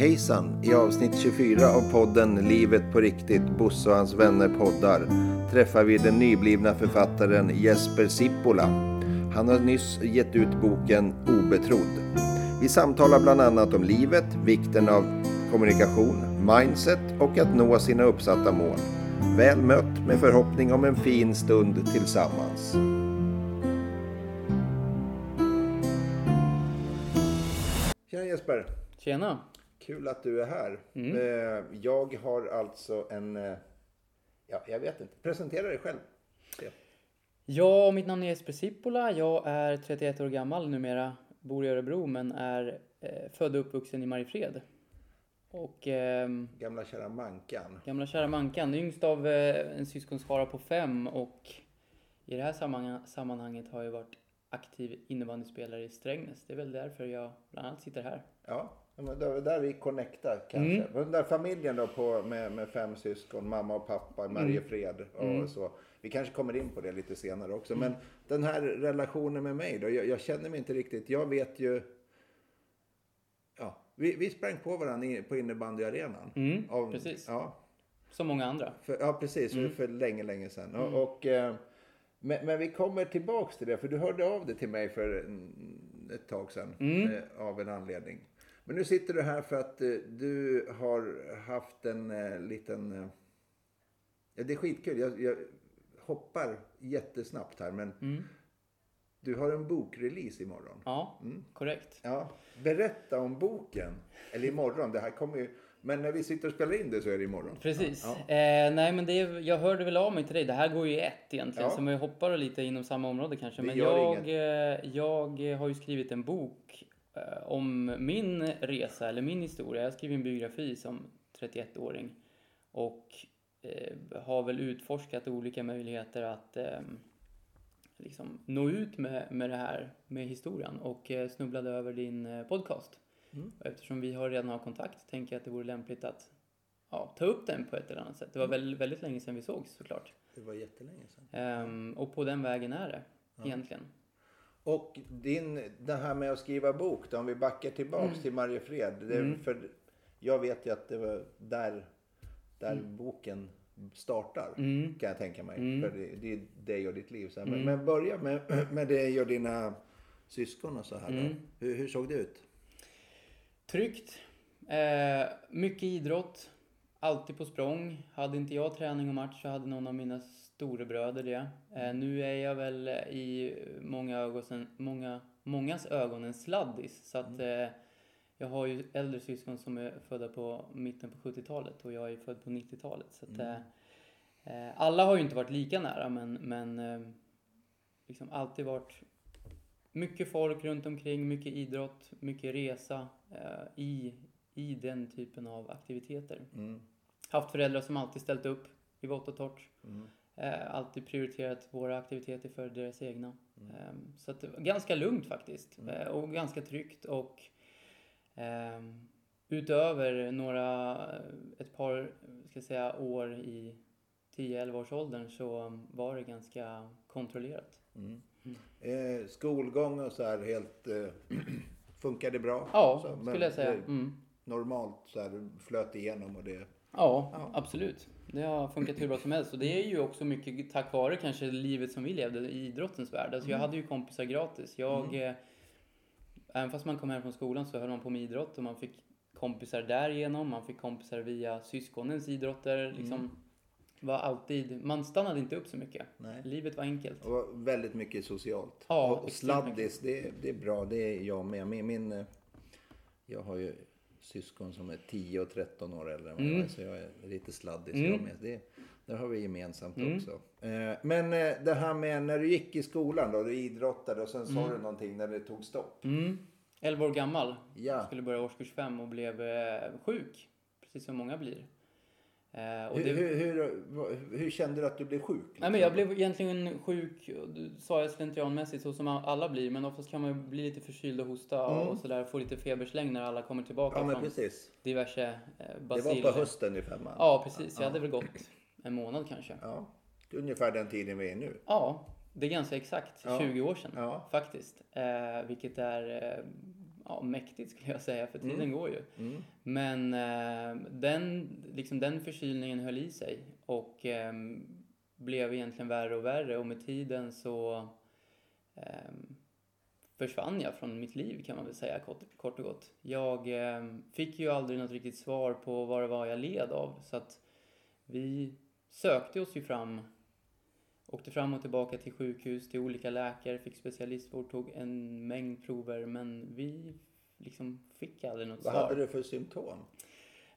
Hejsan! I avsnitt 24 av podden Livet på riktigt, Bosse och hans vänner poddar träffar vi den nyblivna författaren Jesper Sippola. Han har nyss gett ut boken Obetrodd. Vi samtalar bland annat om livet, vikten av kommunikation, mindset och att nå sina uppsatta mål. Väl mött med förhoppning om en fin stund tillsammans. Tjena Jesper! Tjena! Kul att du är här. Mm. Eh, Jag har alltså en... eh, Ja, jag vet inte. Presentera dig själv. Se. Ja, mitt namn är Jesper Sippola. Jag är 31 år gammal numera. Bor i Örebro men är eh, född och uppvuxen i Mariefred. Och ehm, Gamla kära Mankan. gamla kära Mankan, yngst av eh, en syskonskara på fem och i det här sammanhang- sammanhanget har jag varit aktiv innebandyspelare i Strängnäs. Det är väl därför jag bland annat sitter här. Ja, men det var där vi connectar kanske. Mm. Den där familjen då på, med, med fem syskon, mamma och pappa, Mm. Mariefred och så. Vi kanske kommer in på det lite senare också. Men den här relationen med mig då, jag, jag känner mig inte riktigt, jag vet ju... Ja, vi, vi sprang på varandra på innebandyarenan. Mm, Av- precis. Ja, Som många andra. För, ja, precis. Mm. För länge, länge sedan. Och, och, eh, men, men vi kommer tillbaks till det, för du hörde av dig till mig för ett tag sedan Mm. eh, av en anledning. Men nu sitter du här för att eh, du har haft en eh, liten... Eh, ja, det är skitkul. Jag, jag hoppar jättesnabbt här, men Mm. du har en bokrelease imorgon. Ja, Mm. korrekt. Ja, berätta om boken. Eller imorgon, det här kommer ju... Men när vi sitter och spelar in det så är det imorgon. Precis. Ja. Eh, nej, men det är, jag hörde väl av mig till dig. Det här går ju i ett egentligen, Ja. så vi hoppar lite inom samma område kanske. Men jag, jag har ju skrivit en bok om min resa, eller min historia. Jag skriver en biografi som 31-åring och eh, har väl utforskat olika möjligheter att eh, liksom nå ut med, med det här, med historien och eh, snubblade över din eh, podcast. Mm. Eftersom vi har redan har kontakt tänker jag att det vore lämpligt att ja, ta upp den på ett eller annat sätt. Det var väl, väldigt länge sedan vi sågs såklart. Det var jättelänge sedan. Ehm, och på den vägen är det egentligen. Och din, det här med att skriva bok då, om vi backar tillbaks till Mariefred. Det, Mm. för jag vet ju att det var där, där Mm. boken startar. Mm. Kan jag tänka mig. Mm. För det, det är dig och ditt liv. Så. Men, Mm. men börja med, med dig och dina syskon och så här. Mm. Hur, hur såg det ut? Tryggt. Eh, mycket idrott. Alltid på språng. Hade inte jag träning och match så hade någon av mina storebröder det. Eh, nu är jag väl i många ögon, många, mångas ögon en sladdis. Så att eh, jag har ju äldre syskon som är födda på mitten på 70-talet och jag är född på 90-talet. Så att, eh, eh, alla har ju inte varit lika nära men, men eh, liksom alltid varit mycket folk runt omkring, mycket idrott, mycket resa eh, i, i den typen av aktiviteter. Mm. Haft föräldrar som alltid ställt upp i vått och torrt. Mm. Eh, alltid prioriterat våra aktiviteter för deras egna. Mm. Eh, så att det var ganska lugnt faktiskt. Eh, och ganska tryggt och ehm, utöver några, ett par, ska jag säga, år i 10-11 års åldern så var det ganska kontrollerat. Mm. Eh, skolgång och så här helt... Eh, funkade bra? Ja, så, skulle jag säga. Mm. Normalt så här flöt igenom och det... Ja, Ja. absolut. Det har funkat hur bra som helst. Och det är ju också mycket tack vare kanske livet som vi levde i idrottens värld. Alltså jag hade ju kompisar gratis. Jag, eh, även fast man kom hem från skolan så höll man på med idrott och man fick kompisar därigenom. Man fick kompisar via syskonens idrotter. Liksom, var alltid, man stannade inte upp så mycket. Nej. Livet var enkelt. Och väldigt mycket socialt. Ja, och, sladdis, det, det är bra. Det är jag med. Min, min, eh, jag har ju syskon som är 10 och 13 år äldre än vad jag Mm. är. Så jag är lite sladdis Mm. jag med. Det, det har vi gemensamt Mm. också. Eh, men eh, det här med när du gick i skolan då, du idrottade och sen sa du någonting när det tog stopp. Mm. 11 år gammal. Ja. Skulle börja årskurs 5 och blev eh, sjuk. Precis som många blir. Eh, Hur, det- hur, hur, hur kände du att du blev sjuk? liksom? Nej, men jag blev egentligen sjuk, sa jag slentrianmässigt, så som alla blir. Men oftast kan man ju bli lite förkyld och hosta Mm. och sådär. Få lite febersläng när alla kommer tillbaka Ja, men från precis. diverse eh, Det baciller. var på hösten i femman. Ja, precis. Jag Ja. hade väl gått en månad kanske. Ja. Det är ungefär den tiden vi är nu. Ja, det är ganska exakt Ja. 20 år sedan faktiskt. Eh, vilket är eh, ja, mäktigt skulle jag säga, för tiden Mm. går ju. Mm. Men eh, den, liksom den förkylningen höll i sig och eh, blev egentligen värre och värre och med tiden så eh, försvann jag från mitt liv kan man väl säga kort, kort och gott. Jag eh, fick ju aldrig något riktigt svar på vad det var jag led av så att vi sökte oss ju fram Åkte fram och tillbaka till sjukhus, till olika läkare, fick specialistvård, tog en mängd prover men vi liksom fick aldrig något Vad svar. hade du för symptom?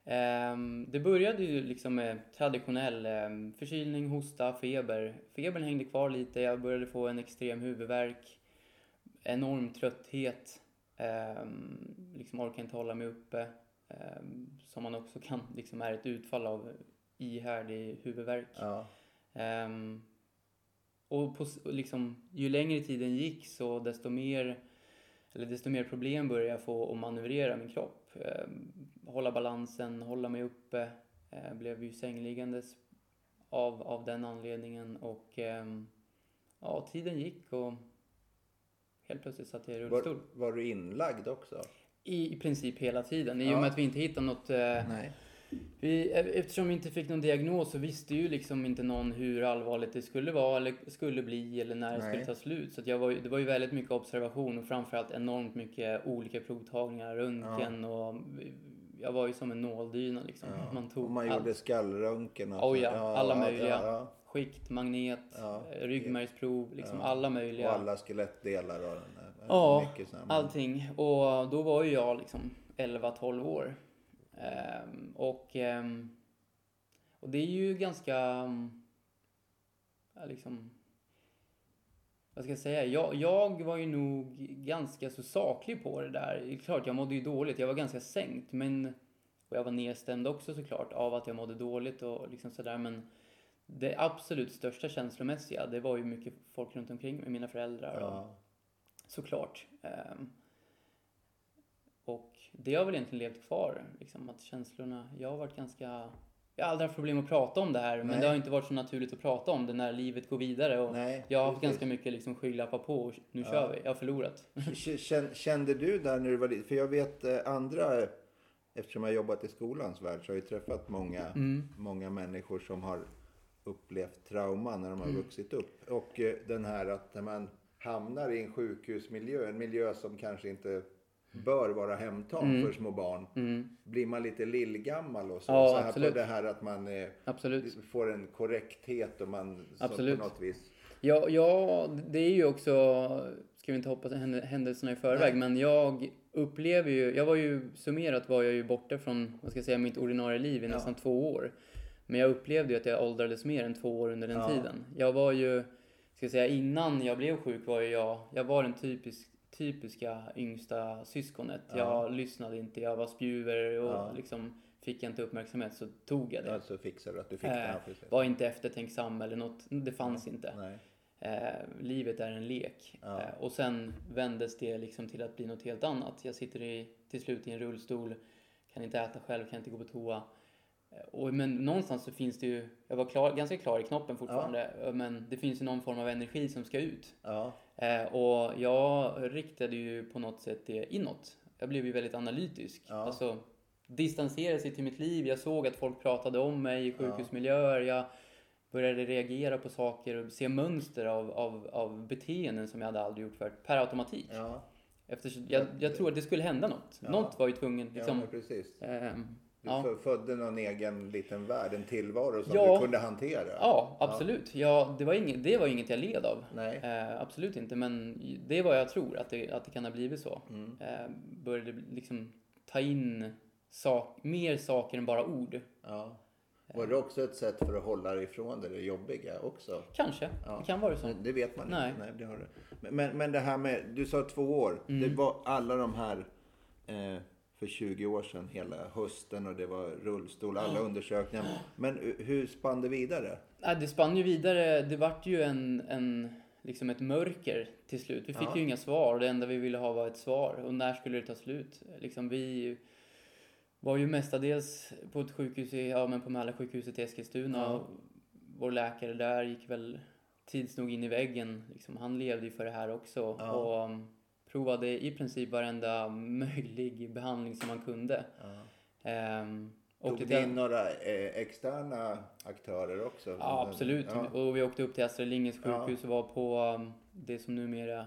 Ehm, det började ju liksom med traditionell ehm, förkylning, hosta, feber. Febern hängde kvar lite, jag började få en extrem huvudvärk, enorm trötthet, um, liksom orkar inte hålla mig uppe, som man också kan, liksom är ett utfall av ihärdig huvudvärk. Ja. Ehm, och på, liksom, ju längre tiden gick så desto mer, eller desto mer problem började jag få att manövrera min kropp. Ehm, hålla balansen, hålla mig uppe. Uh, blev ju sängliggandes av, av den anledningen och ehm, ja, tiden gick och helt plötsligt satt jag i rullstol. Var, var du inlagd också? I, I princip hela tiden. I och Ja. med att vi inte hittade något eh. Vi, eftersom vi inte fick någon diagnos så visste ju liksom inte någon hur allvarligt det skulle vara eller skulle bli eller när det Nej. skulle ta slut. Så jag var, det var ju väldigt mycket observation och framförallt enormt mycket olika provtagningar, röntgen och jag var ju som en nåldyna liksom. Ja. Man tog och man allt. gjorde skallröntgen och Oh ja, alla ja, möjliga. Ja, Skikt, magnet, Ja. eh, ryggmärgsprov, liksom Ja. alla ja. möjliga. Och alla skelettdelar och den där. Ja, Allting. Och då var ju jag liksom 11-12 år. Ehm, och, ehm, och det är ju ganska... Ja, liksom... Vad ska jag säga? Jag, jag var ju nog ganska så saklig på det där. Det är klart, jag mådde ju dåligt. Jag var ganska sänkt. Men, och jag var nedstämd också såklart av att jag mådde dåligt och liksom sådär. Men det absolut största känslomässiga, det var ju mycket folk runt omkring mig, mina föräldrar. Och, Ja. Såklart. Ehm, och det har väl egentligen levt kvar. Liksom, att känslorna, jag har varit ganska... Jag har aldrig haft problem att prata om det här, men Nej. det har inte varit så naturligt att prata om det när livet går vidare. Och Nej, jag har haft ganska mycket liksom, skygglappar på och nu Ja. kör vi. Jag har förlorat. Kände du där när du var liten? För jag vet eh, andra, eftersom jag har jobbat i skolans värld så har jag träffat många, Mm. många människor som har upplevt trauma när de har Mm. vuxit upp. Och eh, den här att när man hamnar i en sjukhusmiljö, en miljö som kanske inte bör vara hemtam Mm. för små barn. Mm, Blir man lite lillgammal och så? Ja, så här absolut. på det här att man eh, får en korrekthet och man Absolut. på något vis. Ja, ja, det är ju också, ska vi inte hoppas händ- händelserna i förväg, Nej. men jag upplever ju, jag var ju, summerat var jag ju borta från, vad ska jag säga, mitt ordinarie liv i Ja. nästan två år. Men jag upplevde ju att jag åldrades mer än två år under den Ja. tiden. Jag var ju, ska jag säga, innan jag blev sjuk var ju jag, jag var den typisk, typiska yngsta syskonet. Ja. Jag lyssnade inte, jag var spjuver och Ja. liksom fick jag inte uppmärksamhet så tog jag det. Alltså fixar du att du fick Eh, det här precis. Var inte eftertänksam eller något, det fanns inte. Nej. Eh, livet är en lek. Ja. Eh, och sen vändes det liksom till att bli något helt annat. Jag sitter i, till slut i en rullstol, kan inte äta själv, kan inte gå på toa. Eh, och, men någonstans så finns det ju, jag var klar, ganska klar i knoppen fortfarande, eh, men det finns ju någon form av energi som ska ut. Ja. Eh, och jag riktade ju på något sätt det inåt. Jag blev ju väldigt analytisk. Ja. Alltså, distanserade sig till mitt liv. Jag såg att folk pratade om mig i sjukhusmiljöer. Jag började reagera på saker och se mönster av, av, av beteenden som jag hade aldrig gjort förut, per automatik. Ja. Eftersom jag, jag tror att det skulle hända något. Ja. Något var ju tvungen Ja, liksom. men precis. ehm, Du ja. födde någon egen liten värld, en tillvaro som Ja. du kunde hantera. ja, absolut. Ja, det, var inget, det var inget jag led av. Nej. Eh, absolut inte, men det är vad jag tror att det, att det kan ha blivit så. Mm. Eh, började liksom ta in sak, mer saker än bara ord. Ja. Var det också ett sätt för att hålla dig ifrån det, det jobbiga också? Kanske, Ja. det kan vara så. Det vet man Nej. inte. Nej, det har du. Men- Men, men det här med, du sa två år. Mm. Det var alla de här eh, för 20 år sedan, hela hösten och det var rullstol, alla undersökningar. Men hu- hur spann det vidare? Nej, det spann ju vidare. Det vart ju en, en, liksom ett mörker till slut. Vi fick Ja. ju inga svar det enda vi ville ha var ett svar. Och när skulle det ta slut? Liksom vi var ju mestadels på ett sjukhus, i, ja men på Mälarsjukhuset i Eskilstuna. Ja. Vår läkare där gick väl tids nog in i väggen. Liksom, han levde ju för det här också. Ja. Och um, provade i princip varenda möjlig behandling som man kunde. Ehm, Tog till- in några eh, externa aktörer också? Ja, absolut. Ja. Och vi åkte upp till Astrid Lindgrens Ja. sjukhus och var på um, det som numera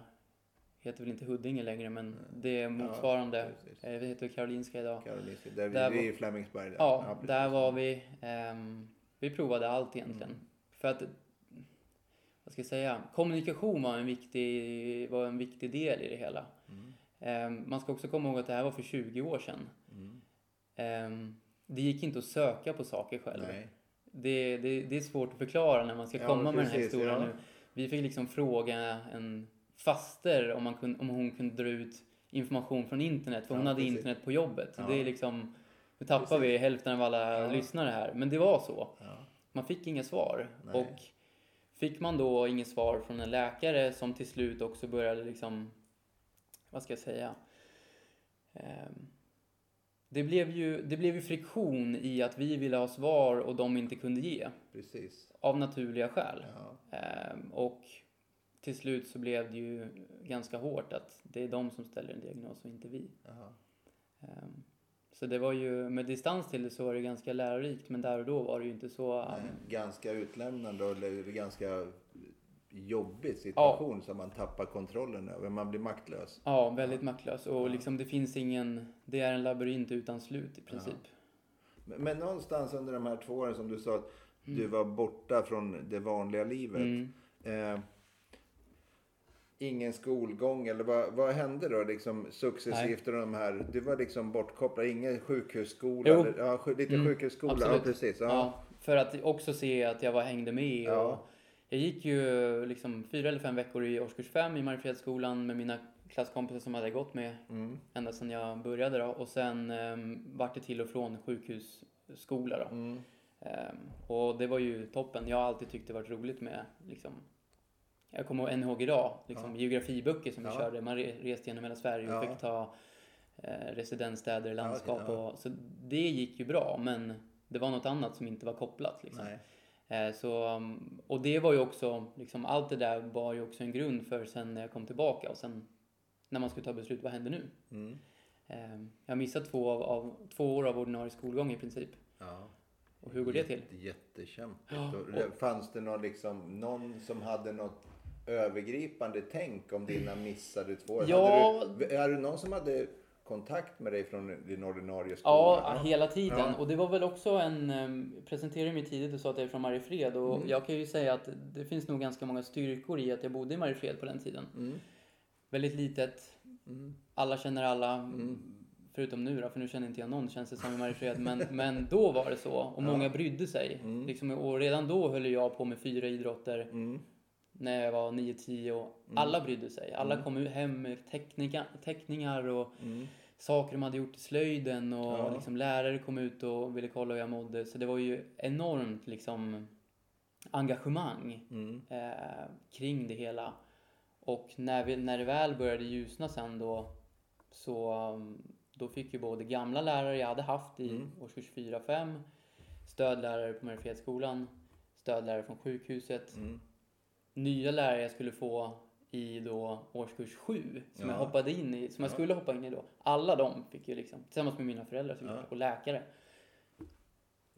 heter väl inte Huddinge längre, men det är motsvarande. precis. eh, det heter Karolinska idag. Karolinska, där, Där vi, vi är i Flemingsberg. Där. Ja, precis. där var vi. ehm, vi provade allt egentligen. Mm. För att, vad ska jag säga, kommunikation var en viktig, var en viktig del i det hela. Mm. Ehm, man ska också komma ihåg att det här var för 20 år sedan. Mm. Ehm, det gick inte att söka på saker själv. Det, det, det är svårt att förklara när man ska Ja, komma med den här precis, historien ja. nu. Vi fick liksom fråga en faster om, man kunde, om hon kunde dra ut information från internet, för hon Ja, hade precis. internet på jobbet. Det är liksom, nu tappar Precis. vi hälften av alla lyssnare här. Men det var så. Man fick inga svar. Nej. Och fick man då inget svar från en läkare som till slut också började liksom, vad ska jag säga? Ehm, det blev, ju, det blev ju friktion i att vi ville ha svar och de inte kunde ge. Precis. Av naturliga skäl. Ja. Ehm, och till slut så blev det ju ganska hårt att det är de som ställer en diagnos och inte vi. Ja. Så det var ju, med distans till det så var det ganska lärorikt men där och då var det ju inte så... Nej, ehm, ganska utlämnande är ganska jobbig situation som man tappar kontrollen över. Man blir maktlös. Ja, väldigt maktlös. Och liksom det finns ingen... Det är en labyrint utan slut i princip. Men, men någonstans under de här två åren som du sa att du var borta från det vanliga livet. Mm. Eh, ingen skolgång eller vad, vad hände då liksom successivt? De här, du var liksom bortkopplad, ingen sjukhusskola? Jo. Eller, ja, lite Mm, sjukhusskola, ja absolut. precis. Ja. Ja, för att också se att jag var, hängde med. Ja. Och jag gick ju liksom fyra eller fem veckor i årskurs fem i Mariefredsskolan med mina klasskompisar som hade gått med Mm. ända sedan jag började. Då. Och sen um, vart det till och från sjukhusskola. Då. Mm. Ehm, och det var ju toppen. Jag har alltid tyckt det varit roligt med liksom, jag kommer ihåg NHG idag, liksom, Ja. geografiböcker som vi Ja. körde. Man re- reste genom hela Sverige och Ja. fick ta eh, residensstäder, landskap ja. och så det gick ju bra men det var något annat som inte var kopplat. Liksom. Eh, så, um, och det var ju också, liksom, allt det där var ju också en grund för sen när jag kom tillbaka och sen när man skulle ta beslut, vad händer nu? Mm. Eh, jag har missat två, av, av, två år av ordinarie skolgång i princip. Ja. Och hur går det till? Jätte, jättekämpigt. Ja, Och Fanns det någon, liksom, någon som hade något övergripande tänk om dina missade två år? Ja. Hade du, är det någon som hade kontakt med dig från din ordinarie skola? Ja, hela tiden. Ja. Och det var väl också en... Um, presenterade mig tidigt och sa att jag är från Mariefred. Och Mm. jag kan ju säga att det finns nog ganska många styrkor i att jag bodde i Mariefred på den tiden. Mm. Väldigt litet. Mm. Alla känner alla. Mm. Förutom nu då, för nu känner inte jag någon känns det som i Mariefred. Men, men då var det så. Och Ja. många brydde sig. Mm. Liksom, och redan då höll jag på med fyra idrotter. Mm. När jag var 9-10 och alla brydde sig. Alla Mm. kom ut hem med teckningar, teckningar och Mm. saker de hade gjort i slöjden och Ja. liksom lärare kom ut och ville kolla hur jag mådde. Så det var ju enormt liksom engagemang Mm. eh, kring det hela. Och när, vi, när det väl började ljusna sen då så då fick ju både gamla lärare jag hade haft i Mm. årskurs 4-5, stödlärare på Mariefredsskolan, stödlärare från sjukhuset, Mm. Nya lärare jag skulle få i då årskurs 7 som Ja. jag hoppade in i, som jag Ja. skulle hoppa in i då. Alla de fick ju liksom, tillsammans med mina föräldrar Ja. och läkare.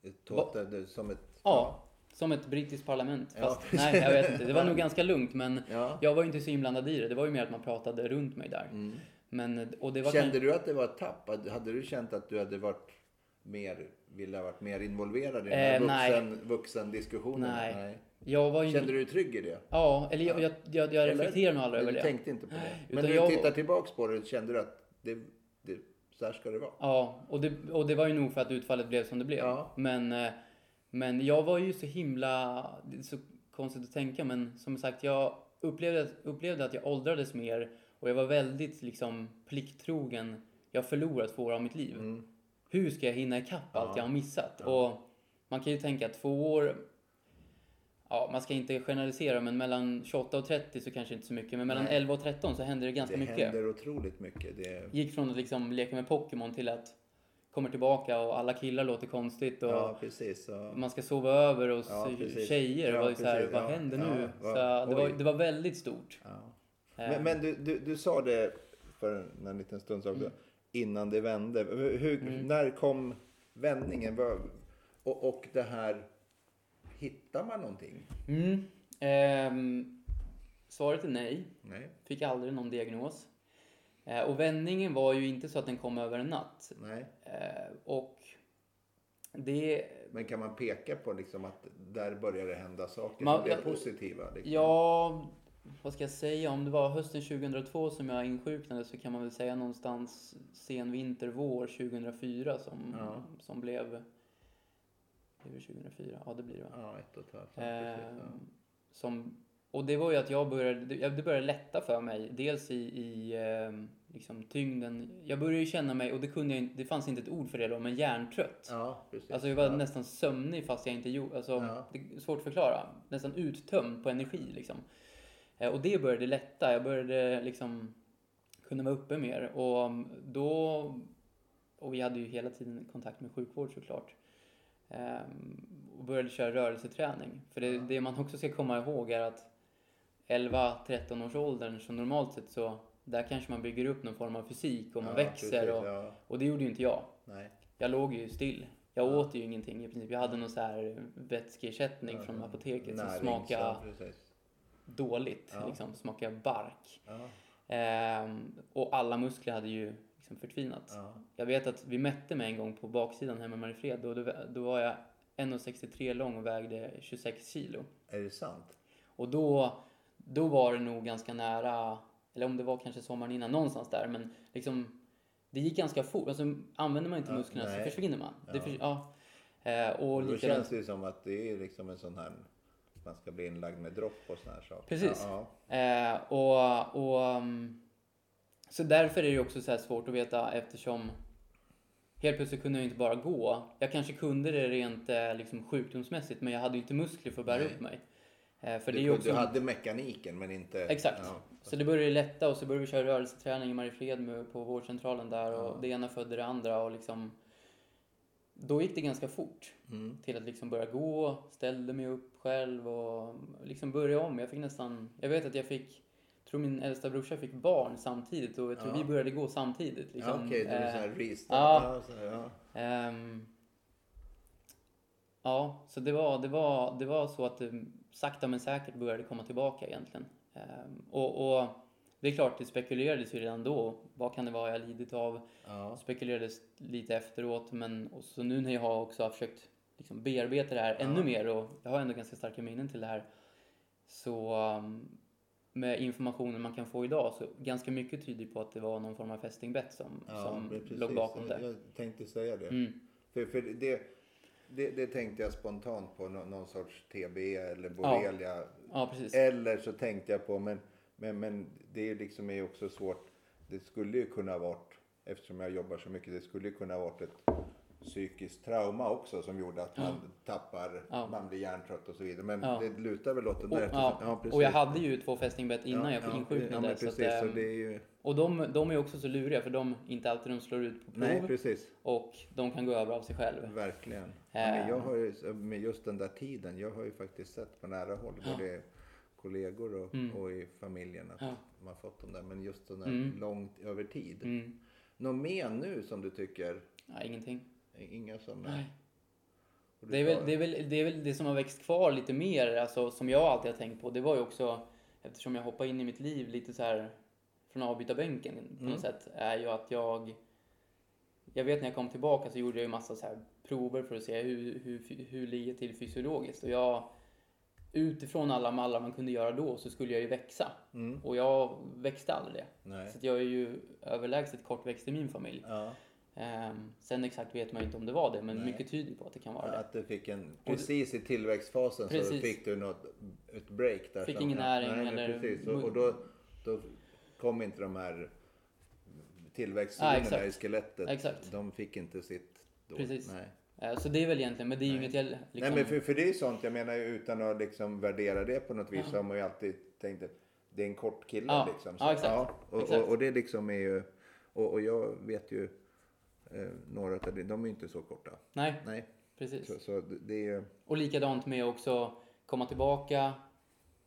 Det- som ett... Ja, som ett brittiskt parlament. Ja. Fast, nej, jag vet inte. Det var nog ganska lugnt, men Ja. jag var ju inte så inblandad i det. Det var ju mer att man pratade runt mig där. Mm. Men, och det var Kände du att det var ett tapp? Hade du känt att du hade varit mer, ville ha varit mer involverad i den här Eh, nej. vuxen, vuxendiskussionen? Nej. Jag var ju Kände du dig trygg i det? Ja, eller jag, jag, jag, jag reflekterar nog aldrig över du det. tänkte inte på det? Men Utan när du jag- tittar tillbaks på det, kände du att det, det, så här ska det vara? Ja, och det, och det var ju nog för att utfallet blev som det blev. Ja. Men, eh, men jag var ju så himla... Det är så konstigt att tänka, men som sagt, jag upplevde, upplevde att jag åldrades mer och jag var väldigt liksom plikttrogen. Jag har förlorat två år av mitt liv. Mm. Hur ska jag hinna ikapp allt Ja. jag har missat? Ja. Och man kan ju tänka att två år... Ja, man ska inte generalisera, men mellan 28 och 30 så kanske inte så mycket. Men mellan Nej. 11 och 13 så händer det ganska Det mycket. händer otroligt mycket. Det, gick från att liksom leka med Pokémon till att kommer tillbaka och alla killar låter konstigt och ja, precis. Så. man ska sova över och Ja, precis. tjejer. Ja, det var ju så här, vad händer nu? så det, var, det var väldigt stort. Ja. Eh, Men, men du, du, du sa det för en liten stund sedan också. Innan det vände. Hur, När kom vändningen? Och, och det här, hittar man någonting? Mm. Ehm, svaret är nej. Nej, Fick aldrig någon diagnos. Eh, och vändningen var ju inte så att den kom över en natt. nej. Eh, och det... Men kan man peka på liksom att där börjar det hända saker Man- som blir positiva? Liksom? Ja, vad ska jag säga? Om det var hösten 2002 som jag insjuknade så kan man väl säga någonstans sen vinter, vår 2004 som, Ja. som blev... Blev det 2004? Ja, det blir det va? Ja, ett och ett halvt. Eh, ja. som, och det var ju att jag började, det började lätta för mig. Dels i, i eh, liksom tyngden. Jag började ju känna mig, och det, kunde jag, det fanns inte ett ord för det då, men hjärntrött. Ja, precis. Alltså jag var ja. nästan sömnig fast jag inte gjorde, alltså Ja. det är svårt att förklara. Nästan uttömd på energi liksom. Eh, Och det började lätta, jag började liksom kunna vara uppe mer och um, då, och vi hade ju hela tiden kontakt med sjukvård såklart. Ehm, Och började köra rörelseträning. För det, det man också ska komma ihåg är att 11-13 års åldern så normalt sett så där kanske man bygger upp någon form av fysik och man Ja, växer precis, och, ja. och det gjorde ju inte jag. Nej. Jag låg ju still. Jag Ja. åt ju ingenting i princip. Jag hade någon så här vätskeersättning från apoteket som Närings- smakade dåligt. Liksom, smakade bark. Ehm, och alla muskler hade ju liksom förtvinat. ja. Jag vet att vi mätte mig en gång på baksidan hemma i Mariefred. Då, då, då var jag 1,63 lång och vägde 26 kilo. Är det sant? Och då, då var det nog ganska nära, eller om det var kanske sommaren innan, någonstans där. Men liksom, det gick ganska fort. Alltså, använder man inte Ja, musklerna nej. så försvinner man. Ja. för, ja. Eh, och Då likadant- känns det ju som att det är liksom en sån här, man ska bli inlagd med dropp och såna här saker. Precis. Ja, Eh, och, och, um, så därför är det också så svårt att veta eftersom helt plötsligt kunde jag inte bara gå. Jag kanske kunde det rent eh, liksom, sjukdomsmässigt men jag hade ju inte muskler för att bära Nej. upp mig. Eh, för du, det är också... du hade mekaniken men inte... Exakt. Ja, Så det började lätta och så började vi köra rörelseträning i Mariefred på vårdcentralen där och Ja. det ena födde det andra och liksom då gick det ganska fort mm. till att liksom börja gå, ställde mig upp själv och liksom börja om. Jag fick nästan, jag vet att jag fick, tror min äldsta brorsa fick barn samtidigt och jag tror Ja. vi började gå samtidigt. Liksom. ja, Okej, det är Eh, så här restart. ja. Ja, så ja. ehm, ja, så det var, det, var, det var så att det sakta men säkert började komma tillbaka egentligen. Ehm, och, och det är klart, det spekulerades ju redan då. Vad kan det vara jag lidit av? Ja. spekulerades lite efteråt men och så nu när jag har också har försökt liksom bearbeta det här Ja. ännu mer och jag har ändå ganska starka minnen till det här så um, med informationen man kan få idag så ganska mycket tyder på att det var någon form av fästingbett som, Ja, som precis. låg bakom det. Jag tänkte säga det. Mm. För, för det, det, det tänkte jag spontant på, nå- någon sorts TB eller borrelia. Ja, precis. Eller så tänkte jag på, men, men, men det är liksom är också svårt. Det skulle ju kunna varit, eftersom jag jobbar så mycket, det skulle ju kunna varit ett psykiskt trauma också som gjorde att man tappar, man blir hjärntrött och så vidare. Men det lutar väl åt det Och, där. eftersom- och jag hade ju två fästingbett innan Ja, jag ja, insjuknade. Så så ehm, ju, Och de, de är också så luriga för de, inte alltid de slår ut på prov nej, precis. och de kan gå över av sig själv. Verkligen. Men jag Ehm. har ju, med just den där tiden, jag har ju faktiskt sett på nära håll, både kollegor och, Mm. och i familjen, att Ja. man fått de där. Men just den där Mm. långt över tid. Mm. Något mer nu som du tycker, Ja, ingenting. Inga sådana? Nej. Det är, väl, det, är väl, det är väl det som har växt kvar lite mer, alltså, som jag alltid har tänkt på. Det var ju också, eftersom jag hoppade in i mitt liv lite så här från avbytarbänken på Mm. något sätt, är ju att jag... Jag vet när jag kom tillbaka så gjorde jag ju massa så här prover för att se hur, hur, hur ligger till fysiologiskt. Och jag, utifrån alla mallar man kunde göra då så skulle jag ju växa. Mm. Och jag växte aldrig det. Så jag är ju överlägset kortväxt i min familj. Ja, sen exakt vet man ju inte om det var det, men Nej. mycket tyder på att det kan vara det. att du fick en, precis i tillväxtfasen så Precis. fick du något, ett break där. Fick ingen näring nej, eller Precis. Och, och då, då kom inte de här Ja, tillväxtzonerna exakt. i skelettet. Exakt. De fick inte sitt då. Precis. Nej. Eh, Så det är väl egentligen, men det är ju inget jag liksom... Nej men för, för det är ju sånt, jag menar utan att liksom värdera det på något vis så har man ju alltid tänkt att det är en kort kille Ja. liksom. Ja, exakt. och, Exakt. Och, och det liksom är ju, och, och jag vet ju några av det, de är inte så korta. Nej, Nej, precis. så, så det- är Och likadant med också komma tillbaka,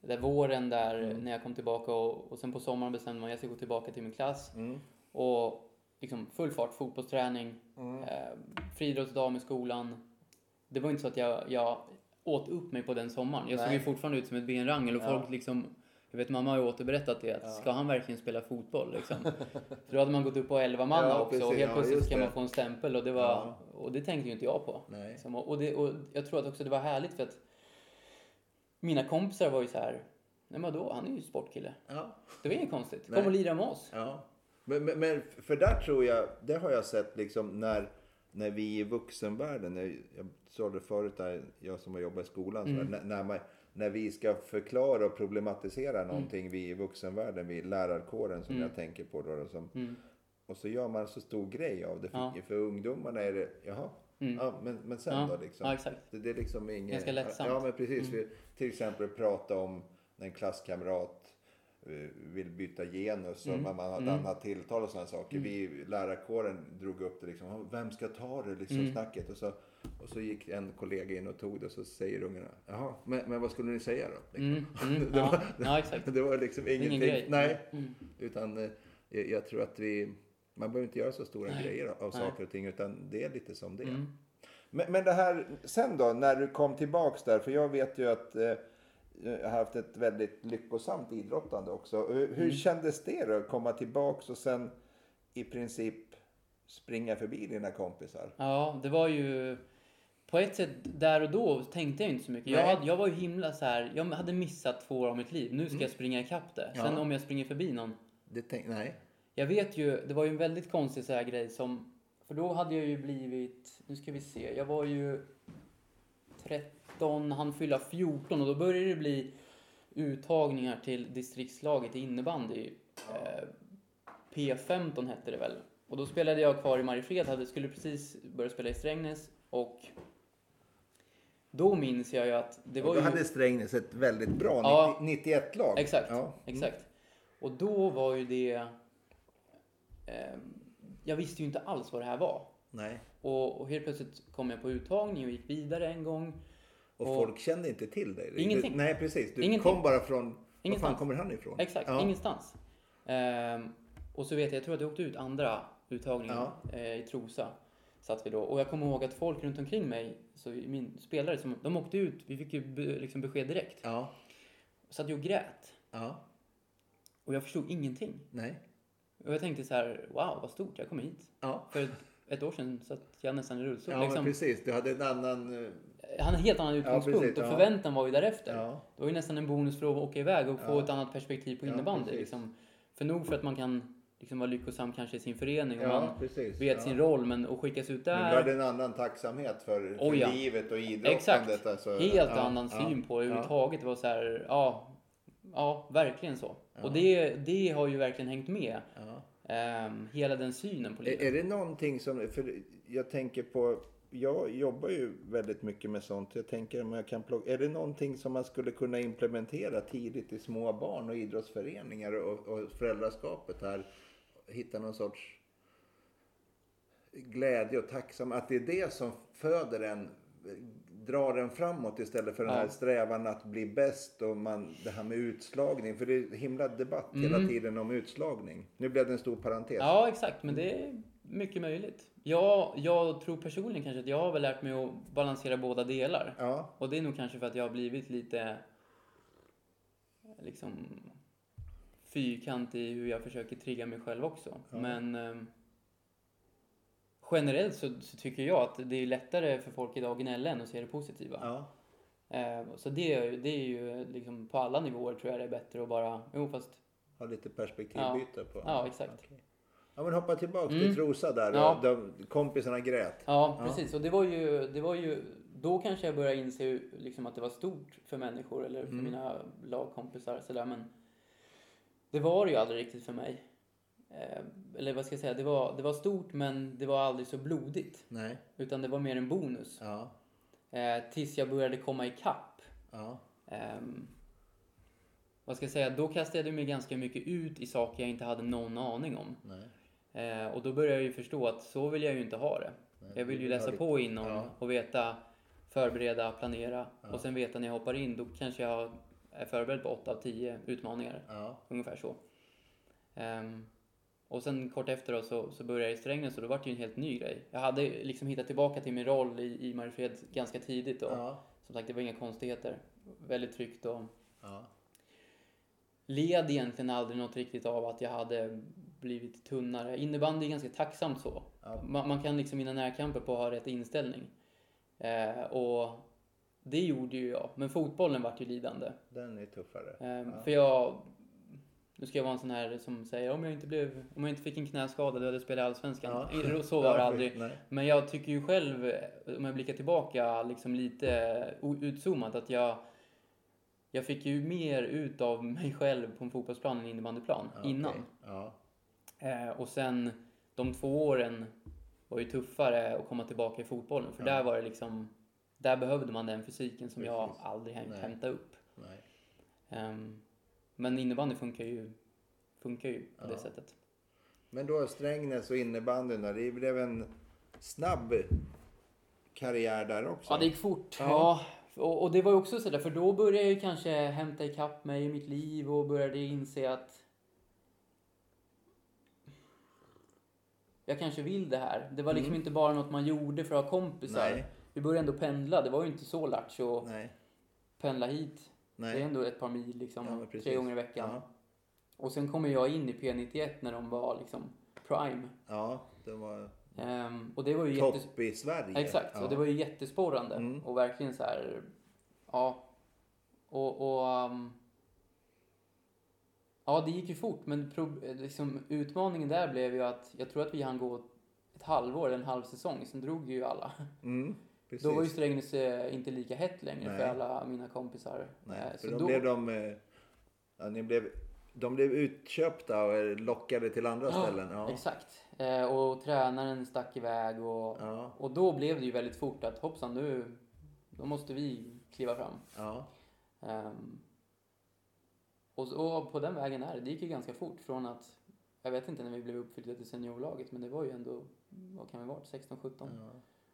där våren där när jag kom tillbaka och, och sen på sommaren bestämde man att jag ska gå tillbaka till min klass. Mm. Och liksom full fart fotbollsträning, Mm. eh, friidrottsdag med skolan. Det var inte så att jag, jag åt upp mig på den sommaren. Jag såg Nej. ju fortfarande ut som ett benrangel och Ja. folk liksom jag vet mamma har ju återberättat det, att ska han verkligen spela fotboll liksom? För då hade man gått upp på 11 manna Ja, också och precis. helt Ja, plötsligt ska det. man få en stämpel och det var, Ja. och det tänkte ju inte jag på. Liksom, och, och, det, och jag tror att också det var härligt för att mina kompisar var ju så här, nej men vadå, han är ju sportkille. Ja. Det var inget konstigt, kom Nej. och lira med oss. Ja. Men, men, men för där tror jag, det har jag sett liksom när, när vi i vuxenvärlden, jag, jag sa det förut, där, jag som har jobbat i skolan, så här, när, när, man, när vi ska förklara och problematisera någonting, vi i vuxenvärlden, vi i lärarkåren som jag tänker på då, som, Mm. och så gör man så stor grej av det. För, Ja. för ungdomarna är det, jaha, ja, men, men sen Ja. då liksom? Ja, exakt. Det, det är liksom inget... Ganska lättsamt. Mm. Ja, men precis. Vi, till exempel prata om när en klasskamrat eh, vill byta genus och man man har ett annat tilltal och sådana saker. Vi lärarkåren drog upp det liksom. Vem ska ta det liksom snacket? Och så, och så gick en kollega in och tog det och så säger ungarna. Jaha, men, men vad skulle ni säga då? Liksom. Mm, mm, Det ja, var- ja, exakt. Det var liksom ingen ingenting. grej. Nej, Mm. utan eh, jag, jag tror att vi, man behöver inte göra så stora grejer av Nej. saker och ting utan det är lite som det är. Mm. Men, men det här sen då, när du kom tillbaks där, för jag vet ju att eh, jag har haft ett väldigt lyckosamt idrottande också. Hur, hur Mm. kändes det då, att komma tillbaks och sen i princip springa förbi dina kompisar? Ja, det var ju... På ett sätt, där och då tänkte jag inte så mycket. Jag, hade, jag var ju himla så här. jag hade missat två år av mitt liv. Nu ska jag springa ikapp det. Sen Mm. Ja. om jag springer förbi någon. Det tänk, nej. Jag vet ju, det var ju en väldigt konstig så här grej som... För då hade jag ju blivit, nu ska vi se, jag var ju 13, han fylla 14 och då började det bli uttagningar till distriktslaget i innebandy. Eh, P15 hette det väl. Och då spelade jag kvar i Mariefred, hade, skulle precis börja spela i Strängnäs och då minns jag ju att det var Och då ju... hade Strängnäs ett väldigt bra Ja. 90, 91-lag. Exakt, Ja. exakt. Och då var ju det... Eh, jag visste ju inte alls vad det här var. Nej. Och, och helt plötsligt kom jag på uttagning och gick vidare en gång. Och, Och- folk kände inte till dig? Ingenting. Du, nej, precis. Du Ingenting. kom bara från... Var Ingenstans. fan kommer han ifrån? Exakt, Ja. ingenstans. Ehm, och så vet jag, jag tror att jag åkte ut andra uttagningen Ja. eh, i Trosa. Satt vi då. Och jag kommer ihåg att folk runt omkring mig, så min spelare, som, de åkte ut, vi fick ju be, liksom besked direkt. Ja. Satt jag och grät. Ja. Och jag förstod ingenting. Nej. Och jag tänkte så här, wow vad stort, jag kom hit. Ja. För ett, ett år sedan satt jag nästan i rullstol. Ja, liksom. men precis. Du hade en annan... eh, Han hade en helt annan utgångspunkt precis, och ja. förväntan var ju därefter. Ja. Det var ju nästan en bonus för att åka iväg och få Ja. ett annat perspektiv på Ja, innebandy. liksom. För nog för att man kan liksom vara lyckosam kanske i sin förening och Ja, man precis. vet ja. sin roll, men att skickas ut Men där. hade en annan tacksamhet för, för Oh, ja. livet och idrottandet. Exakt. Alltså, Helt annan syn på det överhuvudtaget. Det var så här, ja, ja verkligen så. Och det, det har ju verkligen hängt med. Ehm, hela den synen på Är, livet. är det någonting som, för jag tänker på, jag jobbar ju väldigt mycket med sånt. Jag tänker om jag kan plocka, är det någonting som man skulle kunna implementera tidigt i små barn och idrottsföreningar och, och föräldraskapet här? Hitta någon sorts glädje och tacksam, att det är det som föder en drar en framåt istället för den Ja. här strävan att bli bäst och man, det här med utslagning. För det är himla debatt Mm. hela tiden om utslagning. Nu blev det en stor parentes. Ja, exakt. Men det är mycket möjligt. Jag, jag tror personligen kanske att jag har väl lärt mig att balansera båda delar. Ja. Och det är nog kanske för att jag har blivit lite liksom fyrkantig i hur jag försöker trigga mig själv också. Men ehm, generellt så, så tycker jag att det är lättare för folk idag att gnälla än att se det positiva. ja. Eh, så det, är- det är ju liksom på alla nivåer tror jag det är bättre att bara, jo fast, Ha lite perspektivbyte på. ja exakt. Okej. Ja men hoppa tillbaka Mm. till Trosa där. Ja. De, kompisarna grät. Ja, Ja. precis. Och det var ju, det var ju, då kanske jag började inse liksom att det var stort för människor eller för Mm. mina lagkompisar sådär. Men det var det ju aldrig riktigt för mig. Eh, eller vad ska jag säga, det var, det var stort men det var aldrig så blodigt. Nej. Utan det var mer en bonus. Ja. Eh, tills jag började komma ikapp. Ja. Ehm, vad ska jag säga, då kastade jag mig ganska mycket ut i saker jag inte hade någon aning om. Eh, och då började jag ju förstå att så vill jag ju inte ha det. Nej, Jag vill ju läsa på inom Ja. och veta, förbereda, planera Ja. och sen veta när jag hoppar in, då kanske jag är förberedd på 8 av 10 utmaningar. Ja. Ungefär så. Ehm, och sen kort efter då så, så började jag i Strängnäs och då var det ju en helt ny grej. Jag hade liksom hittat tillbaka till min roll i, i Mariefred ganska tidigt och Ja. som sagt det var inga konstigheter. Väldigt tryggt och Ja. led egentligen aldrig något riktigt av att jag hade blivit tunnare. Innebandy är ganska tacksamt så. Ja. Man, man kan liksom vinna närkamper på att ha rätt inställning. Eh, och det gjorde ju jag, men fotbollen vart ju lidande. Den är tuffare. Eh, Ja. För jag, nu ska jag vara en sån här som säger om jag inte, blev, om jag inte fick en knäskada då hade jag spelat i Allsvenskan. Ja. Så var det aldrig. Nej. Men jag tycker ju själv, om jag blickar tillbaka liksom lite utzoomat, att jag, jag fick ju mer ut av mig själv på en fotbollsplan än innebandyplan Ja, innan. Ja. Eh, och sen de två åren var ju tuffare att komma tillbaka i fotbollen. För Ja. där var det liksom, där behövde man den fysiken som jag Precis. aldrig häm- hämtade upp. Ehm, men innebandy funkar ju, funkar ju på det Ja. sättet. Men då Strängnäs och innebandyn det blev en snabb karriär där också. Ja, det gick fort. Ja. Ja. Och, och det var ju också sådär, för då började jag kanske hämta ikapp mig i mitt liv och började inse att jag kanske vill det här. Det var liksom Mm. inte bara något man gjorde för att ha kompisar. Nej. Vi började ändå pendla. Det var ju inte så lattjo att Nej. pendla hit. Det är Nej. ändå ett par mil liksom, Ja, tre gånger i veckan. Ja. Och sen kommer jag in i P91 när de var liksom prime. ja, det var Ehm, och det var ju jättes... topp i Sverige. Exakt, Ja. och det var ju jättesporrande. Mm. Och verkligen så här, ja. Och, och um, ja, det gick ju fort, men pro, liksom, utmaningen där blev ju att jag tror att vi hann gå ett halvår, en halv säsong, sen drog ju alla. Mm, precis. Då var ju Strängnäs eh, inte lika hett längre Nej. för alla mina kompisar. Nej, Eh, så då, då, blev de... eh, Ja, ni blev, de blev utköpta och lockade till andra Ja, ställen. Ja. Exakt. Och tränaren stack iväg och, Ja. och då blev det ju väldigt fort att hoppsan, nu då måste vi kliva fram. Ja. Ehm, och, och på den vägen är det. Det gick ju ganska fort från att, jag vet inte när vi blev uppflyttade till seniorlaget, men det var ju ändå, vad kan vi varit, 16-17?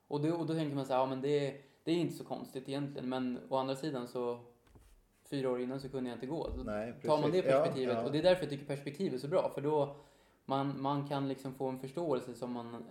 Och, då, och då tänker man så här, ja men det, det är inte så konstigt egentligen, men å andra sidan så, fyra år innan så kunde jag inte gå. Då Nej, tar man det precis. Ja, perspektivet, ja. och det är därför jag tycker perspektiv är så bra, för då man, man kan liksom få en förståelse som man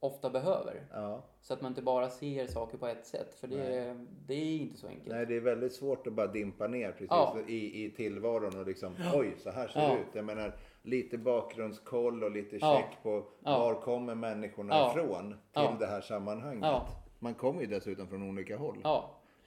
ofta behöver. Ja. Så att man inte bara ser saker på ett sätt, för det, är- det är inte så enkelt. Nej, det är väldigt svårt att bara dimpa ner precis Ja. i, i tillvaron och liksom oj, så här ser det ut. Jag menar lite bakgrundskoll och lite check på var kommer människorna ifrån till det här sammanhanget. Man kommer ju dessutom från olika håll.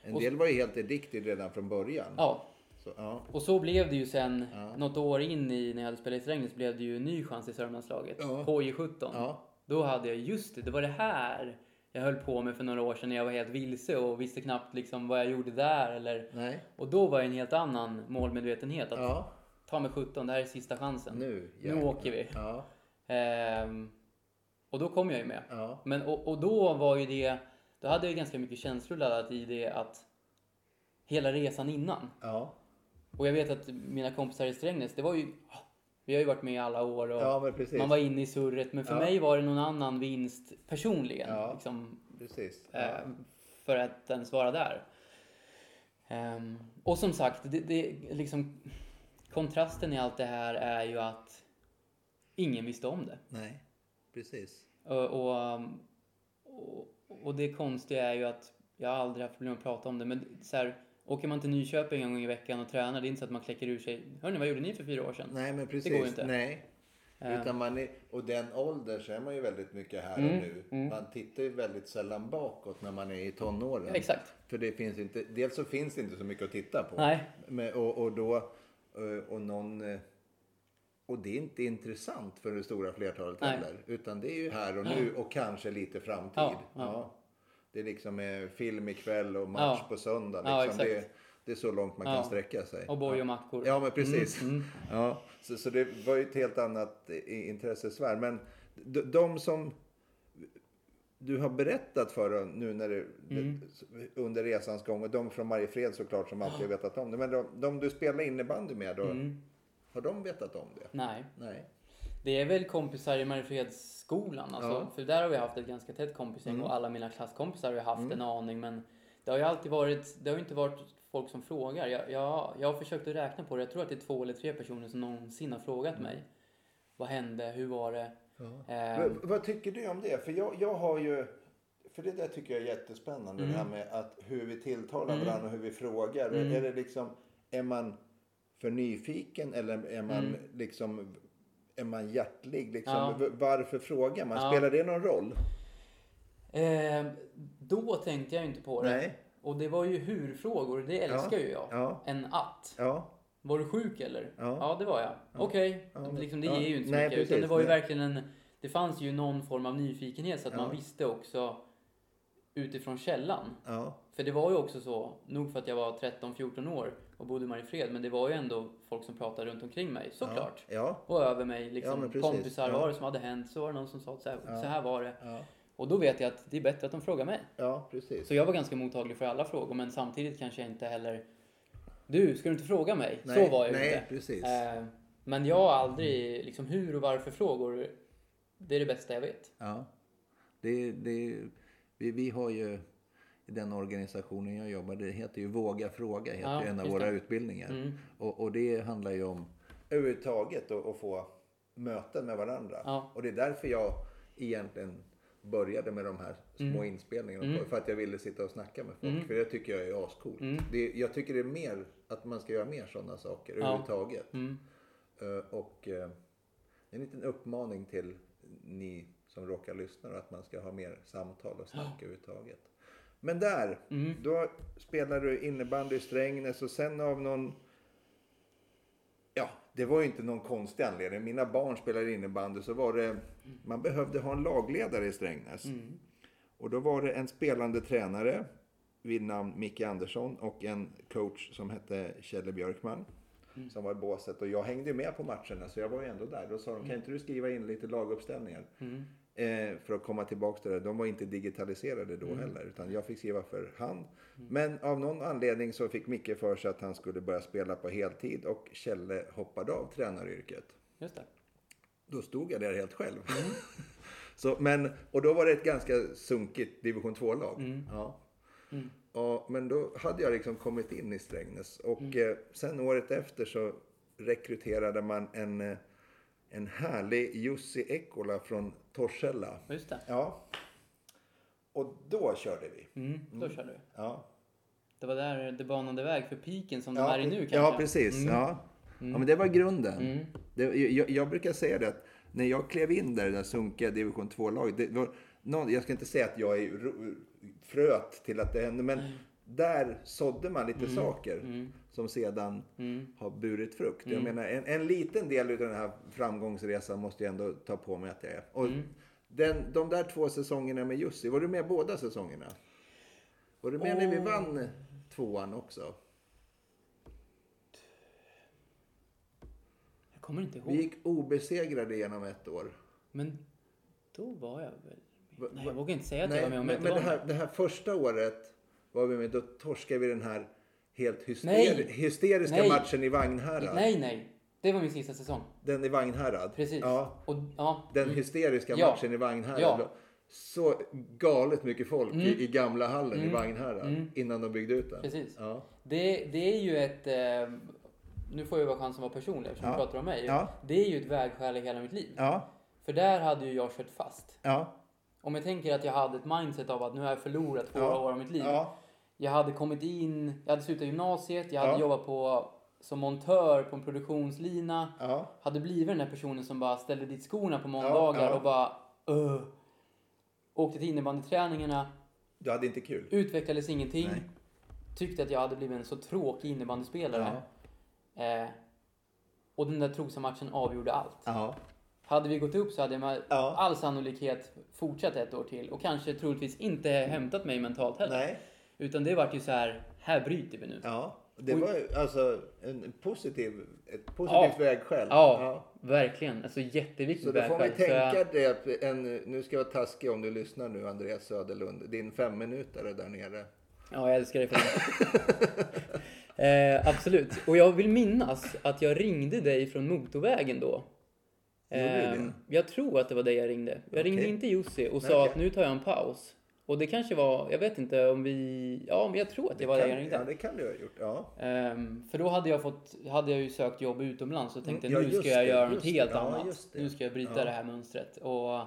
En del var ju helt addicted redan från början. ja. Så, ja. Och så blev det ju sen, Ja. något år in i när jag hade spelat i Strängnäs, blev det ju en ny chans i Sörmlandslaget. Ja. HJ17. Ja. Då hade jag, just det, det var det här jag höll på med för några år sedan när jag var helt vilse och visste knappt liksom vad jag gjorde där eller... Nej. Och då var det en helt annan målmedvetenhet att Ja. ta med 17, det här är sista chansen. Nu. Nu åker vi. Ja. Ehm, och då kom jag ju med. Ja. Men, och, och då var ju det, då hade jag ganska mycket känslor laddat i det att hela resan innan. Och jag vet att mina kompisar i Strängnäs, det var ju, vi har ju varit med i alla år och Ja, man var inne i surret. Men för Ja. mig var det någon annan vinst personligen. Ja. Liksom, eh, för att ens vara där. Ehm, och som sagt, det, det, liksom, kontrasten i allt det här är ju att ingen visste om det. Nej. Precis. Och, och, um, och, och det konstiga är ju att jag aldrig haft problem att prata om det. Men så här, åker man till Nyköping en gång i veckan och tränar, det är inte så att man kläcker ur sig. Hörni, vad gjorde ni för fyra år sedan? Nej, men precis. går ju inte. Nej. Eh, Utan man är, och den åldern så är man ju väldigt mycket här Mm, och nu. mm. Man tittar ju väldigt sällan bakåt när man är i tonåren. Exakt. För det finns inte, dels så finns det inte så mycket att titta på. Nej. Men, och, och då, eh, och någon, eh, och det är inte intressant för det stora flertalet Nej. heller. Utan det är ju här och nu och kanske lite framtid. Ja, ja. Det är liksom eh, film ikväll och match Ja. på söndag. Ja, Liksom. exakt. det, det är så långt man Ja. kan sträcka sig. Och boj och mackor. Ja, men precis. Mm, mm. Ja, så, så det var ju ett helt annat eh, intressesfär. Men de, de som du har berättat för nu när det, Mm. under resans gång och de från Mariefred såklart som alltid har vetat om det. Men de, de du spelar innebandy med då, Mm. har de vetat om det? Nej. Nej. Det är väl kompisar i Mariefredsskolan. Alltså, Ja. För där har vi haft ett ganska tätt kompisgäng Mm. och alla mina klasskompisar har haft en aning. Men det har ju alltid varit, det har ju inte varit folk som frågar. Jag, jag, jag har försökt att räkna på det. Jag tror att det är två eller tre personer som någonsin har frågat mig. Vad hände? Hur var det? Eh, V- vad tycker du om det? För jag, jag har ju... För det där tycker jag är jättespännande. Det här med att hur vi tilltalar varandra och hur vi frågar. Är det liksom... Är man för nyfiken eller är man liksom... Är man hjärtlig? Liksom, Ja. Varför frågar man? Ja. Spelar det någon roll? eh, då tänkte jag inte på det. Nej. Och det var ju hur-frågor. Det älskar ju jag. Ja. Än att. Var du sjuk eller? Ja. det var jag. Okej. Men- Liksom, det ger ju inte så Nej, mycket. utan precis, det var ju nej. verkligen en... Det fanns ju någon form av nyfikenhet så att man visste också utifrån källan. Ja. För det var ju också så, nog för att jag var 13-14 år och bodde i Mariefred, men det var ju ändå folk som pratade runt omkring mig, såklart. Ja. Och över mig, Ja, liksom precis. kompisar, Ja. vad var det som hade hänt? Så var det någon som sa att så här, Ja. så här var det. Ja. Och då vet jag att det är bättre att de frågar mig. Ja, precis. Så jag var ganska mottaglig för alla frågor, men samtidigt kanske jag inte heller... Du, ska du inte fråga mig? Nej, så var jag nej, inte. precis. Eh, men jag har aldrig, liksom hur och varför frågor, det är det bästa jag vet. Ja. Det, det, vi, vi har ju i den organisationen jag jobbar, det heter ju Våga fråga, heter Ja, en av våra det. utbildningar. Mm. Och, och det handlar ju om överhuvudtaget att få möten med varandra. Ja. Och det är därför jag egentligen började med de här små Mm. inspelningarna. För att jag ville sitta och snacka med folk. För det tycker jag är ascoolt. Mm. Det, jag tycker det är mer att man ska göra mer sådana saker Ja. överhuvudtaget. Mm. Eh, Och eh, en liten uppmaning till ni som råkar lyssna då, att man ska ha mer samtal och snack överhuvudtaget. Men där, Mm. då spelar du innebandy i Strängnäs och sen av någon... Ja, det var ju inte någon konstig anledning. Mina barn spelade innebandy så var det... Man behövde ha en lagledare i Strängnäs. Mm. Och då var det en spelande tränare vid namn Micke Andersson och en coach som hette Kjelle Björkman. Som var i båset och jag hängde med på matcherna så jag var ju ändå där. Då sa de, kan inte du skriva in lite laguppställningar? Mm. Eh, för att komma tillbaka till det. De var inte digitaliserade då heller utan jag fick skriva för hand. Men av någon anledning så fick Micke för sig att han skulle börja spela på heltid och Kjelle hoppade av tränaryrket. Just det. Då stod jag där helt själv. så, men, och då var det ett ganska sunkigt division 2-lag. Ja. Mm. Ja, men då hade jag liksom kommit in i Strängnäs. Och eh, sen året efter så rekryterade man en, eh, en härlig Jussi Ekkola från Torshälla. Just det. Ja. Och då körde vi. Mm. Då kör du. Ja. Det var där det banade väg för piken som Ja, de är i nu kanske. Ja, precis. Mm. Ja. ja, men det var grunden. Mm. Det, jag, jag brukar säga det att när jag klev in där i det där sunkiga division 2-laget. Det var någon, jag ska inte säga att jag är fröt till att det hände, men där sådde man lite saker som sedan Mm. har burit frukt. Jag menar, en, en liten del av den här framgångsresan måste jag ändå ta på mig att jag är. Och Mm. den, de där två säsongerna med Jussi, var du med båda säsongerna? Var du med när vi vann tvåan också? Jag kommer inte ihåg. Vi gick obesegrade genom ett år. Men då var jag väl... Nej, jag vågar inte säga att Nej, jag var med om men, jag men inte det, här, det här första året var vi med, då torskade vi den här helt hyster, Nej. hysteriska Nej. matchen i Vagnhärad. Nej, nej. Det var min sista säsong. Den i Vagnhärad. Precis. Ja, Och, ja. den mm. hysteriska Ja. matchen i Vagnhärad. Ja. Så galet mycket folk Mm. i, i gamla hallen i Mm. Vagnhärad Mm. innan de byggde ut den. Precis. Ja. Det, det är ju ett... Eh, nu får jag vara chansen att vara personlig eftersom Ja. du pratar om mig. Ja. Det är ju ett vägskäl i hela mitt liv. Ja. För där hade ju jag kört fast. Ja. Om jag tänker att jag hade ett mindset av att nu har jag förlorat två Ja. år av mitt liv. Ja. Jag hade kommit in, jag hade slutat gymnasiet, jag hade Ja. jobbat på, som montör på en produktionslina. Ja. Hade blivit den där personen som bara ställde dit skorna på måndagar ja. och bara Öh. Åkte till innebandyträningarna, Du hade inte kul? utvecklades ingenting. Nej. Tyckte att jag hade blivit en så tråkig innebandyspelare. Eh, och den där Trosa-matchen avgjorde allt. Hade vi gått upp så hade jag med all sannolikhet fortsatt ett år till och kanske troligtvis inte hämtat mig mentalt heller. Nej. Utan det vart ju så här, här bryter vi nu. Ja. Det var ju alltså en positiv, ett positivt Ja. vägskäl. Ja, verkligen. Alltså jätteviktigt Så då får vi vägskäl. Så tänka det, att en, nu ska jag vara taskig om du lyssnar nu Andreas Söderlund, din femminutare där nere. Ja, jag älskar dig för det. eh, absolut. Och jag vill minnas att jag ringde dig från motorvägen då. Eh, jag tror att det var dig jag ringde. Jag ringde Okej. inte Jussi och sa okej. att nu tar jag en paus. Och det kanske var, jag vet inte om vi, ja men jag tror att det, var det jag ringde. Ja, det kan du ha gjort. Ja. Ehm, för då hade jag fått, hade jag ju sökt jobb utomlands och tänkte Mm, ja, nu ska jag det, göra något det. helt Ja, annat. det. Nu ska jag bryta det här mönstret. Och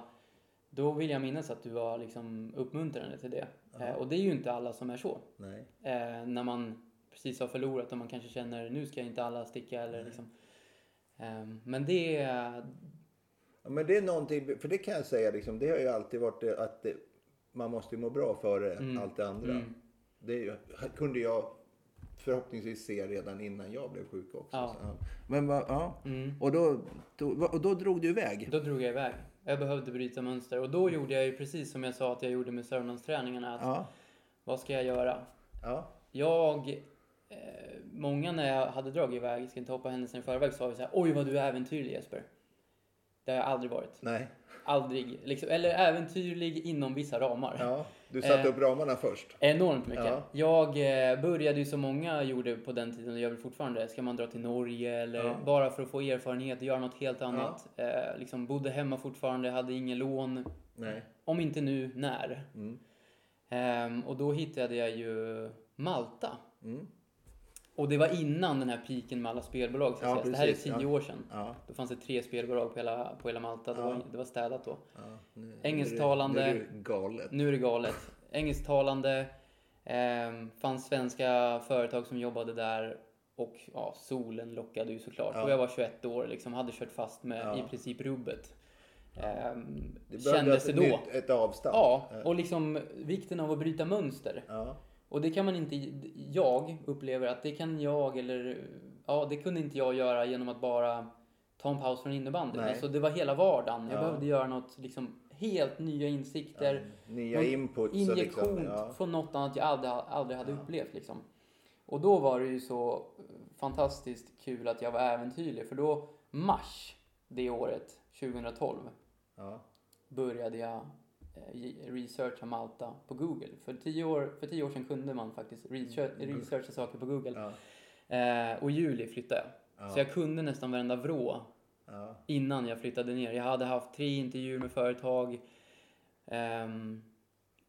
då vill jag minnas att du var liksom uppmuntrande till det. Eh, och det är ju inte alla som är så. Nej. Eh, när man precis har förlorat och man kanske känner nu ska inte alla sticka eller liksom. Ehm, men det, Ja, men det är någonting, för det kan jag säga, liksom, det har ju alltid varit det, att det, man måste ju må bra före Mm. allt det andra. Det är ju- kunde jag förhoppningsvis se redan innan jag blev sjuk också. Ja. Men vad- ja. mm. Och, då, då, och då drog du iväg? Då drog jag iväg. Jag behövde bryta mönster och då gjorde jag ju precis som jag sa att jag gjorde med Sörmlandsträningarna. Att Ja. Vad ska jag göra? Ja. Jag, eh, många när jag hade dragit iväg, ska inte hoppa händelsen i förväg, sa ju så här, oj vad du är äventyrlig Jesper. Det har jag aldrig varit. Nej. Aldrig. Liksom, eller äventyrlig inom vissa ramar. Ja. Du satte Eh. upp ramarna först? Enormt mycket. Ja. Jag eh, började ju som många gjorde på den tiden och gör väl fortfarande. Ska man dra till Norge eller Ja. bara för att få erfarenhet, göra något helt annat. Eh, liksom bodde hemma fortfarande, hade ingen lån. Nej. Om inte nu, när? Mm. Ehm, och då hittade jag ju Malta. Mm. Och det var innan den här piken med alla spelbolag. Så Ja, det här är tio ja. år sedan. Ja. Då fanns det tre spelbolag på hela, på hela Malta. Det, var, det var städat då. Nu, Engelsktalande. Nu är det galet. Nu är det galet. Engelsktalande. ehm, fanns svenska företag som jobbade där. Och ja, solen lockade ju såklart. Och jag var 21 år liksom. Hade kört fast med i princip rubbet. Ehm, Det kändes behövdes det då. nytt, ett avstamp. Ja, och liksom vikten av att bryta mönster. Ja. Och det kan man inte, jag upplever att det kan jag eller, ja det kunde inte jag göra genom att bara ta en paus från innebandyn. Alltså det var hela vardagen. Jag Ja. behövde göra något liksom helt nya insikter. Nya Någon inputs. och Injektion Liksom, ja. från något annat jag aldrig, aldrig hade Ja. upplevt liksom. Och då var det ju så fantastiskt kul att jag var äventyrlig. För då, mars det året, 2012, Ja. började jag researcha Malta på Google. För tio, år, för tio år sedan kunde man faktiskt research, researcha saker på Google. Ja. Eh, och i juli flyttade jag. Ja. Så jag kunde nästan varenda vrå Ja. innan jag flyttade ner. Jag hade haft tre intervjuer med företag. Ehm,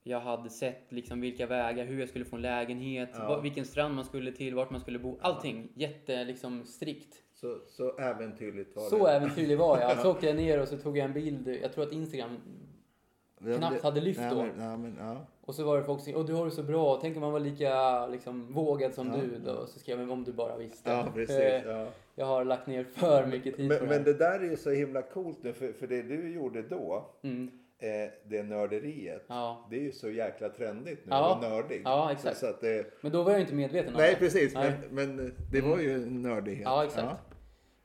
jag hade sett liksom vilka vägar, hur jag skulle få en lägenhet, Ja. vilken strand man skulle till, vart man skulle bo. Allting jätte liksom strikt. Så, så äventyrligt var Så det. äventyrlig var jag. Så åkte jag ner och så tog jag en bild. Jag tror att Instagram knappt hade lyft nej, då. Ja, men, ja. Och så var det folk som och du har det så bra. Tänk om man var lika liksom, vågad som Ja. du. Då. Så skrev jag om du bara visste. ja, precis. Eh, Ja. Jag har lagt ner för mycket tid på Men, det men det där är ju så himla coolt nu, för, för det du gjorde då, Mm. eh, det nörderiet, Ja. det är ju så jäkla trendigt nu, Ja. att vara nördig. Ja, exakt. Så, så det, Men då var jag inte medveten om nej, det. precis, Nej. Men, men det var ju en nördighet. Ja, exakt.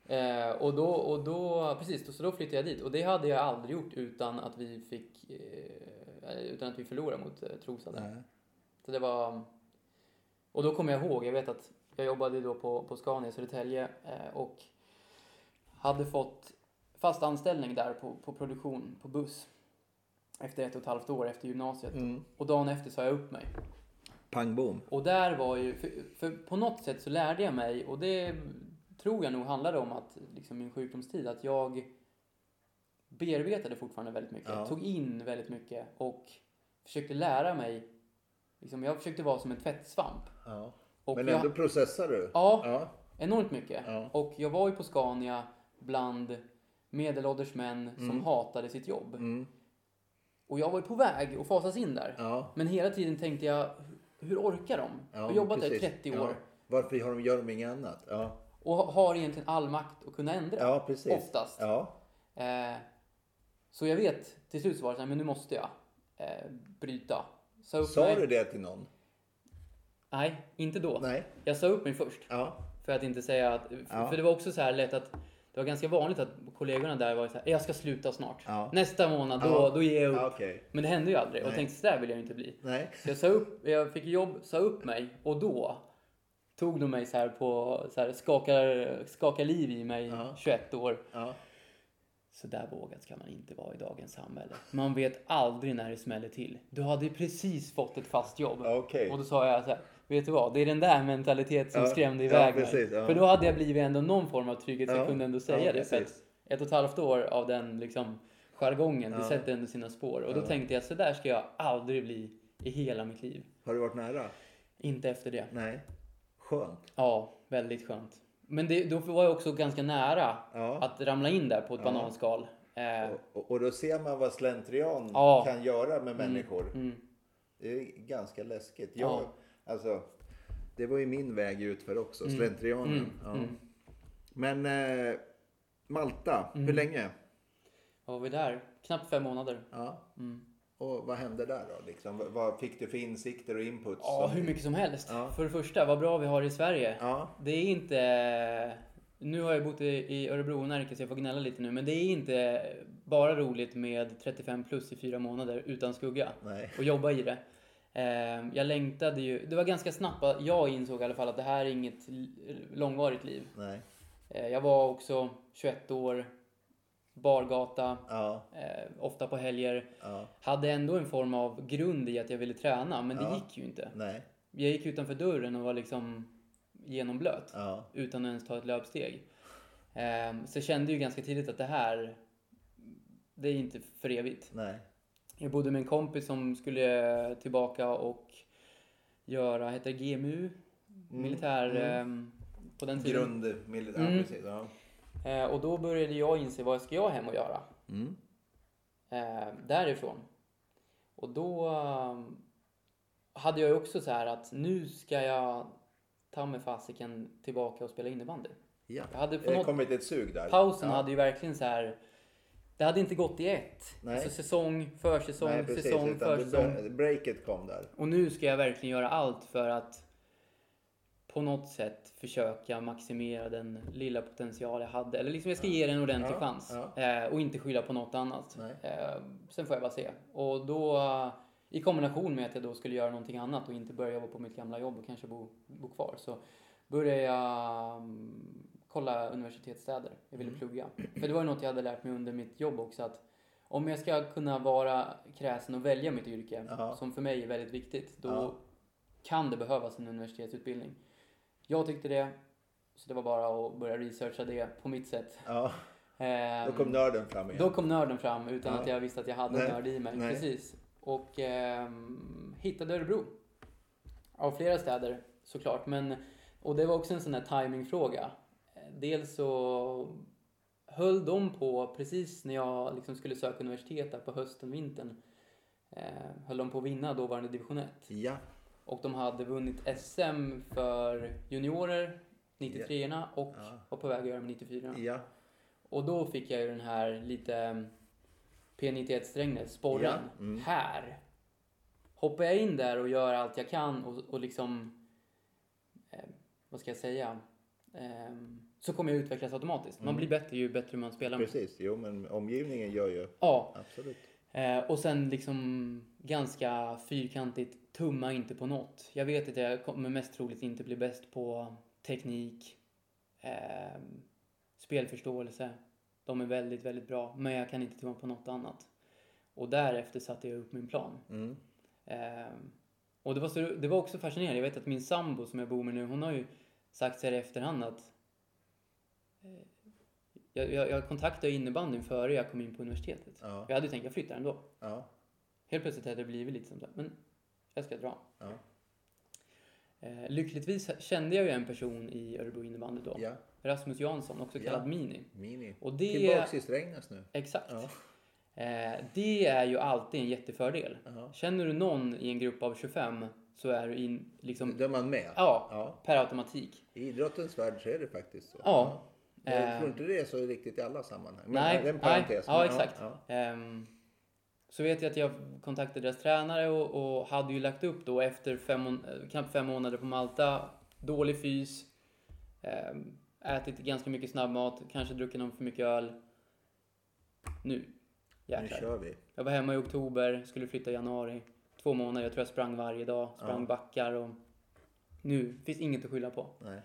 Eh, och då, och då, precis, då, så då flyttade jag dit. Och det hade jag aldrig gjort utan att vi fick, eh, utan att vi förlorade mot eh, Trosa där. Nej. Så det var... Och då kommer jag ihåg, jag vet att jag jobbade då på, på Scania i Södertälje eh, och hade fått fast anställning där på, på produktion, på buss. Efter ett och ett halvt år efter gymnasiet. Mm. Och dagen efter sa jag upp mig. Pang bom. Och där var ju, för, för på något sätt så lärde jag mig, och det tror jag nog handlade om att liksom min sjukdomstid, att jag bearbetade fortfarande väldigt mycket. Ja. Tog in väldigt mycket och försökte lära mig. Liksom, jag försökte vara som en tvättsvamp. Ja. Och Men jag, ändå processar du? Ja, Ja. enormt mycket. Och jag var ju på Scania bland medelålders män som hatade sitt jobb. Mm. Och jag var ju på väg att fasas in där. Men hela tiden tänkte jag, hur orkar de? jag har jobbat där i precis. 30 år. Varför har de, gör de inget annat? Och har egentligen all makt att kunna ändra. ja precis. Oftast. Eh, så jag vet, till slut så var det så här, men nu måste jag eh, bryta. Sa upp Sa mig. du det till någon? Nej, inte då. Nej. Jag sa upp mig först. Ja. För att inte säga att... För, Ja. för det var också så här lätt att... Det var ganska vanligt att kollegorna där var så här, jag ska sluta snart. Ja. Nästa månad, då, Ja. då ger jag upp. Ja, Okej. Men det hände ju aldrig. Och jag Nej. tänkte, så där vill jag inte bli. Nej. Så jag sa upp, jag fick jobb, sa upp mig och då tog de mig så här på, så här, skakar, skakar liv i mig, Ja. 21 år. Ja. Så där vågad ska man inte vara i dagens samhälle. Man vet aldrig när det smäller till. Du hade precis fått ett fast jobb. Okej. Och då sa jag så här, vet du vad? Det är den där mentalitet som Ja, skrämde ja, iväg precis, mig. ja. För då hade jag blivit ändå någon form av trygghet Ja, jag kunde ändå säga ja, det. För precis. ett och ett halvt år av den liksom jargongen, det Ja. sätter ändå sina spår. Och då Ja. tänkte jag, så där ska jag aldrig bli i hela mitt liv. Har du varit nära? Inte efter det. Nej. Skönt. Ja, väldigt skönt. Men det, då var jag också ganska nära Ja. att ramla in där på ett Ja. bananskal. Eh, Och, och då ser man vad slentrian Ja. kan göra med människor. mm, Det är ganska läskigt. Jag, Ja. alltså, det var ju min väg ut för också, Mm. slentrianen. mm, mm. Men eh, Malta, hur Mm. länge? Vad var vi där? Knappt fem månader. Ja. Och vad hände där då? Liksom? Vad- fick du för insikter och inputs? Ja, hur mycket som helst. Ja. För det första, vad bra vi har i Sverige. Ja, Det är inte... Nu har jag bott i Örebro och Närke så jag får gnälla lite nu. Men det är inte bara roligt med 35 plus i fyra månader utan skugga. nej. Och jobba i det. Eh, Jag längtade ju... Det var ganska snabbt jag insåg i alla fall att det här är inget långvarigt liv. nej. Eh, Jag var också 21 år, bargata, Ja, eh, ofta på helger. ja, Hade ändå en form av grund i att jag ville träna, men det Ja. gick ju inte. nej. Jag gick utanför dörren och var liksom genomblöt utan att ens ta ett löpsteg. Ehm, så jag kände ju ganska tidigt att det här, det är inte för evigt. nej. Jag bodde med en kompis som skulle tillbaka och göra, heter GMU? Militär mm. ehm, på den tiden. Grund, militär, Mm. precis. Ja. Eh, och då började jag inse vad ska jag hem och göra Mm. eh, därifrån. Och då ehm, hade jag ju också så här att nu ska jag ta mig fasiken tillbaka och spela innebandy. Ja. Jag hade på Det något, kommit ett sug där. pausen ja. hade ju verkligen så här. Det hade inte gått i ett. Nej. Alltså säsong, försäsong, Nej, precis. säsong, försäsong. breaket kom där. Och nu ska jag verkligen göra allt för att på något sätt försöka maximera den lilla potential jag hade. Eller liksom jag ska ge den en ordentlig Ja, chans. ja. Eh, och inte skylla på något annat. Eh, sen får jag bara se. Och då i kombination med att jag då skulle göra någonting annat och inte börja jobba på mitt gamla jobb och kanske bo, bo kvar. Så började jag mm, kolla universitetsstäder. Jag ville Mm. plugga. För det var ju något jag hade lärt mig under mitt jobb också. att om jag ska kunna vara kräsen och välja mitt yrke, Ja. som för mig är väldigt viktigt, då Ja. kan det behövas en universitetsutbildning. Jag tyckte det, så det var bara att börja researcha det på mitt sätt. Ja, Ehm, då kom nörden fram igen. då kom nörden fram utan Ja. att jag visste att jag hade Nej, en nörd i mig. nej. Precis. Och ehm, hittade Örebro. Av flera städer såklart. Men, och det var också en sån här timingfråga. Dels så höll de på precis när jag liksom skulle söka universitet där på hösten, vintern. Eh, höll de på att vinna dåvarande division 1. Ja, Och de hade vunnit SM för juniorer, 93orna och Ja. var på väg att göra med 94orna. ja, Och då fick jag ju den här lite mm, P91 Strängnäs, sporren. Ja, mm. Här! Hoppar jag in där och gör allt jag kan och, och liksom, eh, vad ska jag säga, eh, så kommer jag utvecklas automatiskt. Man Mm. blir bättre ju bättre man spelar. med. precis. Jo, men omgivningen gör ju Ja, absolut. eh, och sen liksom ganska fyrkantigt, tumma inte på något. Jag vet att jag kommer mest troligt inte bli bäst på teknik, eh, spelförståelse. De är väldigt, väldigt bra, men jag kan inte tumma på något annat. Och därefter satte jag upp min plan. Mm. Eh, och det var, så, det var också fascinerande. Jag vet att min sambo som jag bor med nu, hon har ju sagt så här i efterhand att eh, jag, jag, jag kontaktade innebandyn före jag kom in på universitetet. Ja, Jag hade tänkt jag flyttar ändå. ja, Helt plötsligt hade det blivit lite som så här, men jag ska dra. ja, Eh, lyckligtvis kände jag ju en person i Örebro innebandy då. ja. Rasmus Jansson, också Ja. kallad Mini. Mini. Och det, Tillbaks i Strängnäs nu. exakt. Ja. Eh, det är ju alltid en jättefördel. Ja. Känner du någon i en grupp av 25 så är du in, liksom, Då är man med. ja, Ja. per automatik. I idrottens värld så är det faktiskt så. Ja. Jag Eh. tror inte det är så riktigt i alla sammanhang. Men Nej, det är en nej, ja exakt. Ja, Ehm, så vet jag att jag kontaktade deras tränare och, och hade ju lagt upp då efter fem, knappt fem månader på Malta, dålig fys, ehm, ätit ganska mycket snabbmat, kanske druckit någon för mycket öl. Nu, nu jäklar. kör vi. Jag var hemma i oktober, skulle flytta i januari. Två månader, jag tror jag sprang varje dag, sprang Ja. backar och nu finns inget att skylla på. Nej.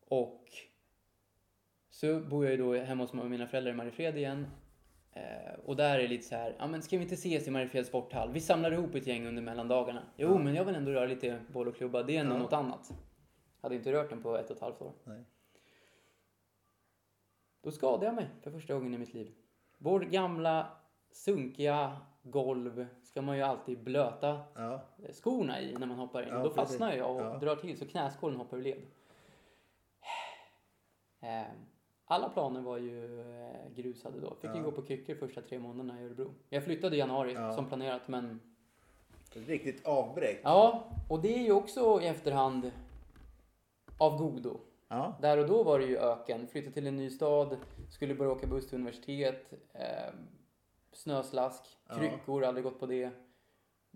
Och så bor jag ju då hemma hos mina föräldrar i Mariefred igen. Eh, och där är lite så här, ja men ska vi inte ses i Mariefred sporthall? Vi samlar ihop ett gäng under mellandagarna. Jo, Ja. men jag vill ändå röra lite boll och klubba, det är ändå Ja. något annat. Hade inte rört den på ett och ett halvt år. Nej. Då skadade jag mig för första gången i mitt liv. Vår gamla sunkiga golv ska man ju alltid blöta Ja. skorna i när man hoppar in. Ja, Då fastnar jag och Ja. drar till så knäskålen hoppar ur led. Alla planer var ju eh, grusade då. Fick ju Ja. gå på kryckor första tre månaderna i Örebro. Jag flyttade i januari Ja. som planerat men Ett riktigt avbräck. ja, och det är ju också i efterhand av godo. Ja. Där och då var det ju öken. Flyttade till en ny stad, skulle börja åka buss till universitet, eh, snöslask, kryckor, aldrig gått på det.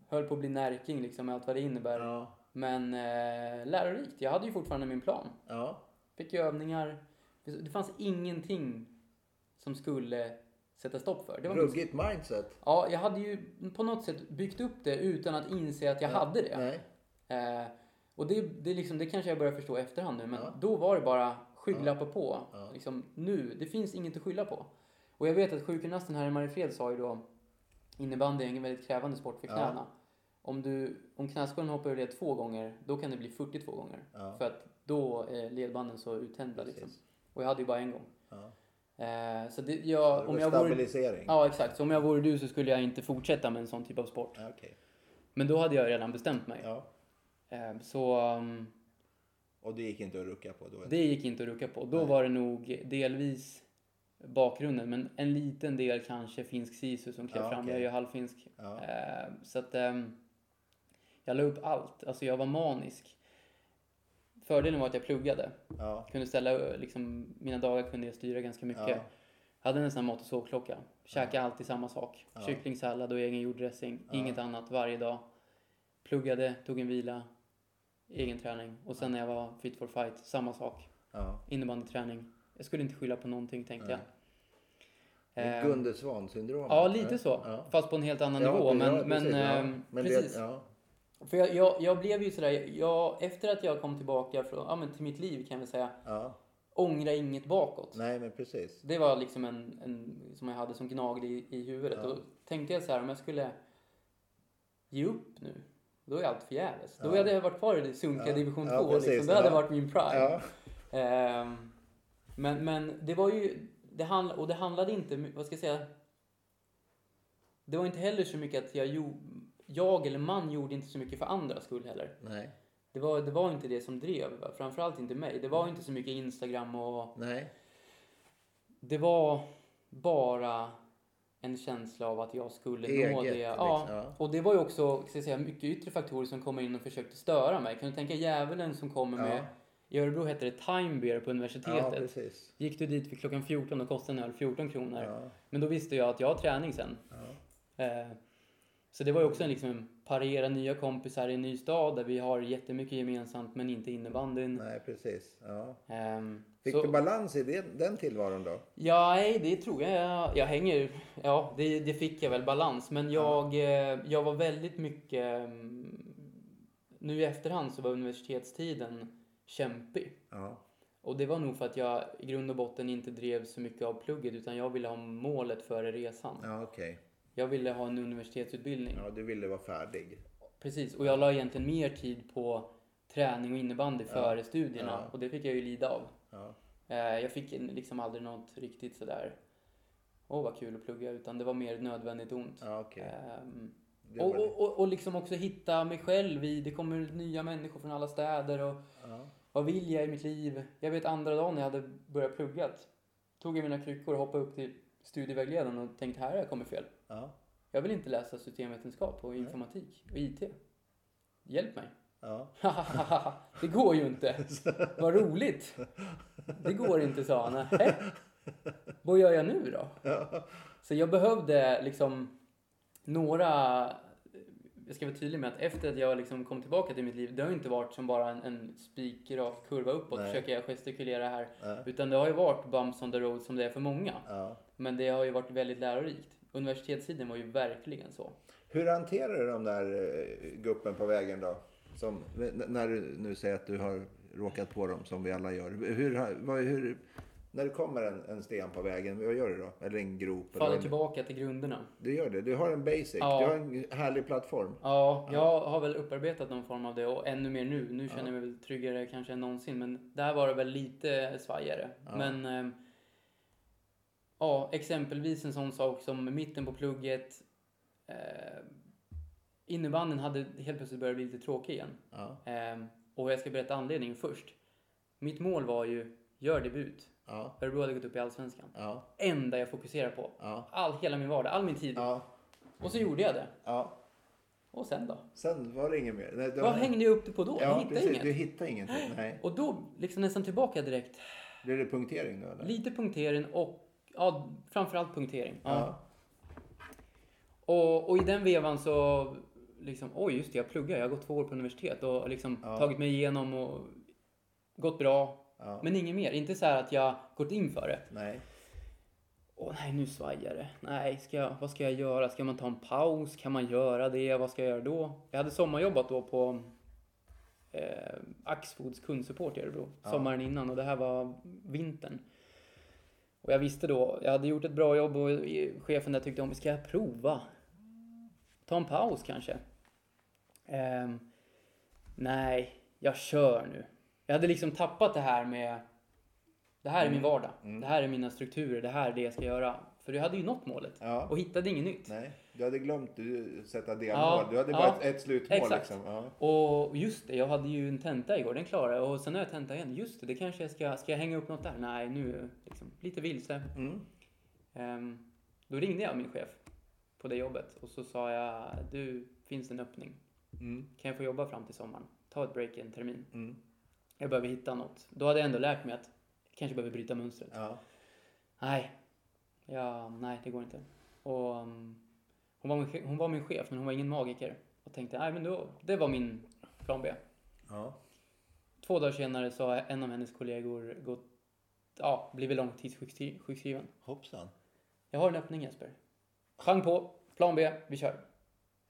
Höll på att bli närking liksom med allt vad det innebär. Men eh, lärorikt. Jag hade ju fortfarande min plan. Ja. Fick ju övningar. Det fanns ingenting som skulle sätta stopp för. Det var Ruggigt mindset. Ja, jag hade ju på något sätt byggt upp det utan att inse att jag hade det. Eh, och det, det, liksom, det kanske jag börjar förstå i efterhand nu, men Ja. då var det bara skygglappar på. Ja. Liksom, nu, det finns inget att skylla på. Och jag vet att sjukgymnasten här i Mariefred sa ju då, innebandy är en väldigt krävande sport för Ja. knäna. Om, du, om knäskålen hoppar ur led två gånger, då kan det bli 42 gånger. Ja. För att då är ledbanden så uttänjda liksom. Och jag hade ju bara en gång. Ja. Eh, så det, Så jag, det om jag vore, stabilisering. ja exakt, så om jag vore du så skulle jag inte fortsätta med en sån typ av sport. Ja, okej. Men då hade jag redan bestämt mig. Ja. Eh, så um, Och det gick inte att rucka på då? det gick inte att rucka på. Då Nej. var det nog delvis bakgrunden, men en liten del kanske finsk sisu som klev Ja, fram. okej. Jag är ju halvfinsk. Ja. Eh, så att ehm, jag la upp allt. Alltså jag var manisk. Fördelen var att jag pluggade. Ja. Kunde ställa, liksom, mina dagar kunde jag styra ganska mycket. Ja. Hade en sån här mat och sovklocka. Käkade alltid samma sak. Ja. Kycklingsallad och egen gjord dressing. Ja. Inget annat varje dag. Pluggade, tog en vila. Egen träning. Och sen när jag var fit for fight, samma sak. Ja. Innebandyträning. Jag skulle inte skylla på någonting tänkte jag. Ehm, Gunde Svan-syndrom. Ja, lite så. Ja. Fast på en helt annan Ja, nivå. ja, Men, men, ja. ehm, Men precis. Det, ja. För jag, jag, jag blev ju sådär, jag, efter att jag kom tillbaka från, ja, men till mitt liv kan väl säga, ja. ångra inget bakåt. Nej, men precis. Det var liksom en, en som jag hade som gnagde i, i huvudet. Ja. Då tänkte jag så här, om jag skulle ge upp nu, då är allt förgäves. Då Ja. hade jag varit kvar i sunkiga Ja. division 2. Ja, liksom. Det hade varit min prime. Ehm, men, men det var ju, det handl, och det handlade inte, vad ska jag säga, det var inte heller så mycket att jag gjorde, jag eller man gjorde inte så mycket för andras skull heller. Nej. Det var, det var inte det som drev, framförallt inte mig. Det var inte så mycket Instagram och Nej. det var bara en känsla av att jag skulle nå Eget, det. liksom, Ja. ja. Och det var ju också ska jag säga, mycket yttre faktorer som kom in och försökte störa mig. Kan du tänka djävulen som kommer Ja. med, i Örebro hette det Time Beer på Ja, universitetet. precis. Gick du dit vid klockan 14 och kostade en öl 14 kronor. Ja. Men då visste jag att jag har träning sen. Ja. Eh, så det var ju också en liksom parera nya kompisar i en ny stad där vi har jättemycket gemensamt men inte innebandyn. Nej, precis. Ja. Ehm, Fick så- du balans i det, den tillvaron då? Ja, nej, det tror jag. Jag, jag hänger... Ja, det, det fick jag väl balans. Men jag, eh, jag var väldigt mycket... mm, Nu i efterhand så var universitetstiden kämpig. Ja. Och det var nog för att jag i grund och botten inte drev så mycket av plugget utan jag ville ha målet före resan. Ja, okej. Jag ville ha en universitetsutbildning. Ja, du ville vara färdig. Precis, och jag la egentligen mer tid på träning och innebandy Ja. före studierna. Ja. Och det fick jag ju lida av. Ja. Eh, Jag fick liksom aldrig något riktigt sådär, åh vad kul att plugga, utan det var mer nödvändigt ont. Ja, okej. Ehm, och, och, och, och liksom också hitta mig själv i, det kommer nya människor från alla städer och vad vill jag i mitt liv? Jag vet andra dagen när jag hade börjat plugga, tog jag mina kryckor och hoppade upp till studievägledaren och tänkte här har jag kommit fel. Ja. Jag vill inte läsa systemvetenskap och informatik och IT. Hjälp mig. Ja. det går ju inte. Vad roligt. Det går inte, sa han. "Nähä? Vad gör jag nu då? Så jag behövde liksom några... Jag ska vara tydlig med att efter att jag liksom kom tillbaka till mitt liv, det har ju inte varit som bara en, en spikrak kurva uppåt, Nej. försöker jag gestikulera här. Ja. Utan det har ju varit bumps on the road som det är för många. Ja. Men det har ju varit väldigt lärorikt. Universitetstiden var ju verkligen så. Hur hanterar du de där eh, guppen på vägen då? Som, när du nu säger att du har råkat på dem som vi alla gör. Hur, vad, hur, när det kommer en, en sten på vägen, vad gör du då? Eller en grop? Faller en, tillbaka till grunderna. Du gör det. Du har en basic. Ja. Du har en härlig plattform. Ja, jag har väl upparbetat någon form av det och ännu mer nu. Nu känner jag mig väl tryggare kanske än någonsin. Men där var det väl lite svajigare. Ja. Men eh, ja, exempelvis en sån sak som mitten på plugget. Eh, innebanden hade helt plötsligt börjat bli lite tråkig igen. Ja. Eh, och jag ska berätta anledningen först. Mitt mål var ju, gör debut. Ja. Örebro hade gått upp i Allsvenskan. Ja. Enda jag fokuserar på. Ja. All, hela min vardag, all min tid. Ja. Och så gjorde jag det. Ja. Och sen då? Sen var det inget mer. Nej, då- Vad hängde jag upp det på då? jag Ja, hittade precis. inget. Du hittade ingenting. Nej. Och då, liksom nästan tillbaka direkt. Blir det punktering då eller? Lite punktering och, ja, framförallt punktering. Ja. Ja. Och, och i den vevan så, liksom, oj just det, jag pluggar, jag har gått två år på universitet och liksom Ja. tagit mig igenom och gått bra. Ja. Men inget mer. Inte så här att jag gått in för det. Nej. Åh nej, nu svajar det. Nej, ska jag, vad ska jag göra? Ska man ta en paus? Kan man göra det? Vad ska jag göra då? Jag hade sommarjobbat då på eh, Axfoods kundsupport i Örebro. Ja. Sommaren innan och det här var vintern. Och jag visste då, jag hade gjort ett bra jobb och chefen där tyckte om, ska jag prova? Ta en paus kanske? Ehm, nej, jag kör nu. Jag hade liksom tappat det här med det här är min Mm. vardag. Mm. Det här är mina strukturer. Det här är det jag ska göra. För jag hade ju nått målet Ja. och hittade inget nytt. Nej. Du hade glömt att sätta delmål. Ja, Du hade ja. bara ett, ett slutmål Exakt. liksom. Ja. Och just det, jag hade ju en tenta igår. Den klarade jag. Och sen har jag tenta igen. Just det, det kanske jag ska... Ska jag hänga upp något där? Nej, nu liksom lite vilse. Mm. Ehm, då ringde jag min chef på det jobbet och så sa jag, du, finns det en öppning? Mm. Kan jag få jobba fram till sommaren? Ta ett break i en termin. Mm. Jag behöver hitta något. Då hade jag ändå lärt mig att jag kanske behöver bryta mönstret. Ja. Nej, ja, nej det går inte. Och um, hon, var min, hon var min chef men hon var ingen magiker. Och tänkte, nej men då, det var min plan B. Ja. Två dagar senare så har en av hennes kollegor gått, ja, blivit långtidssjukskriven. Hoppsan. Jag har en öppning Jesper. Pang på, plan B, vi kör.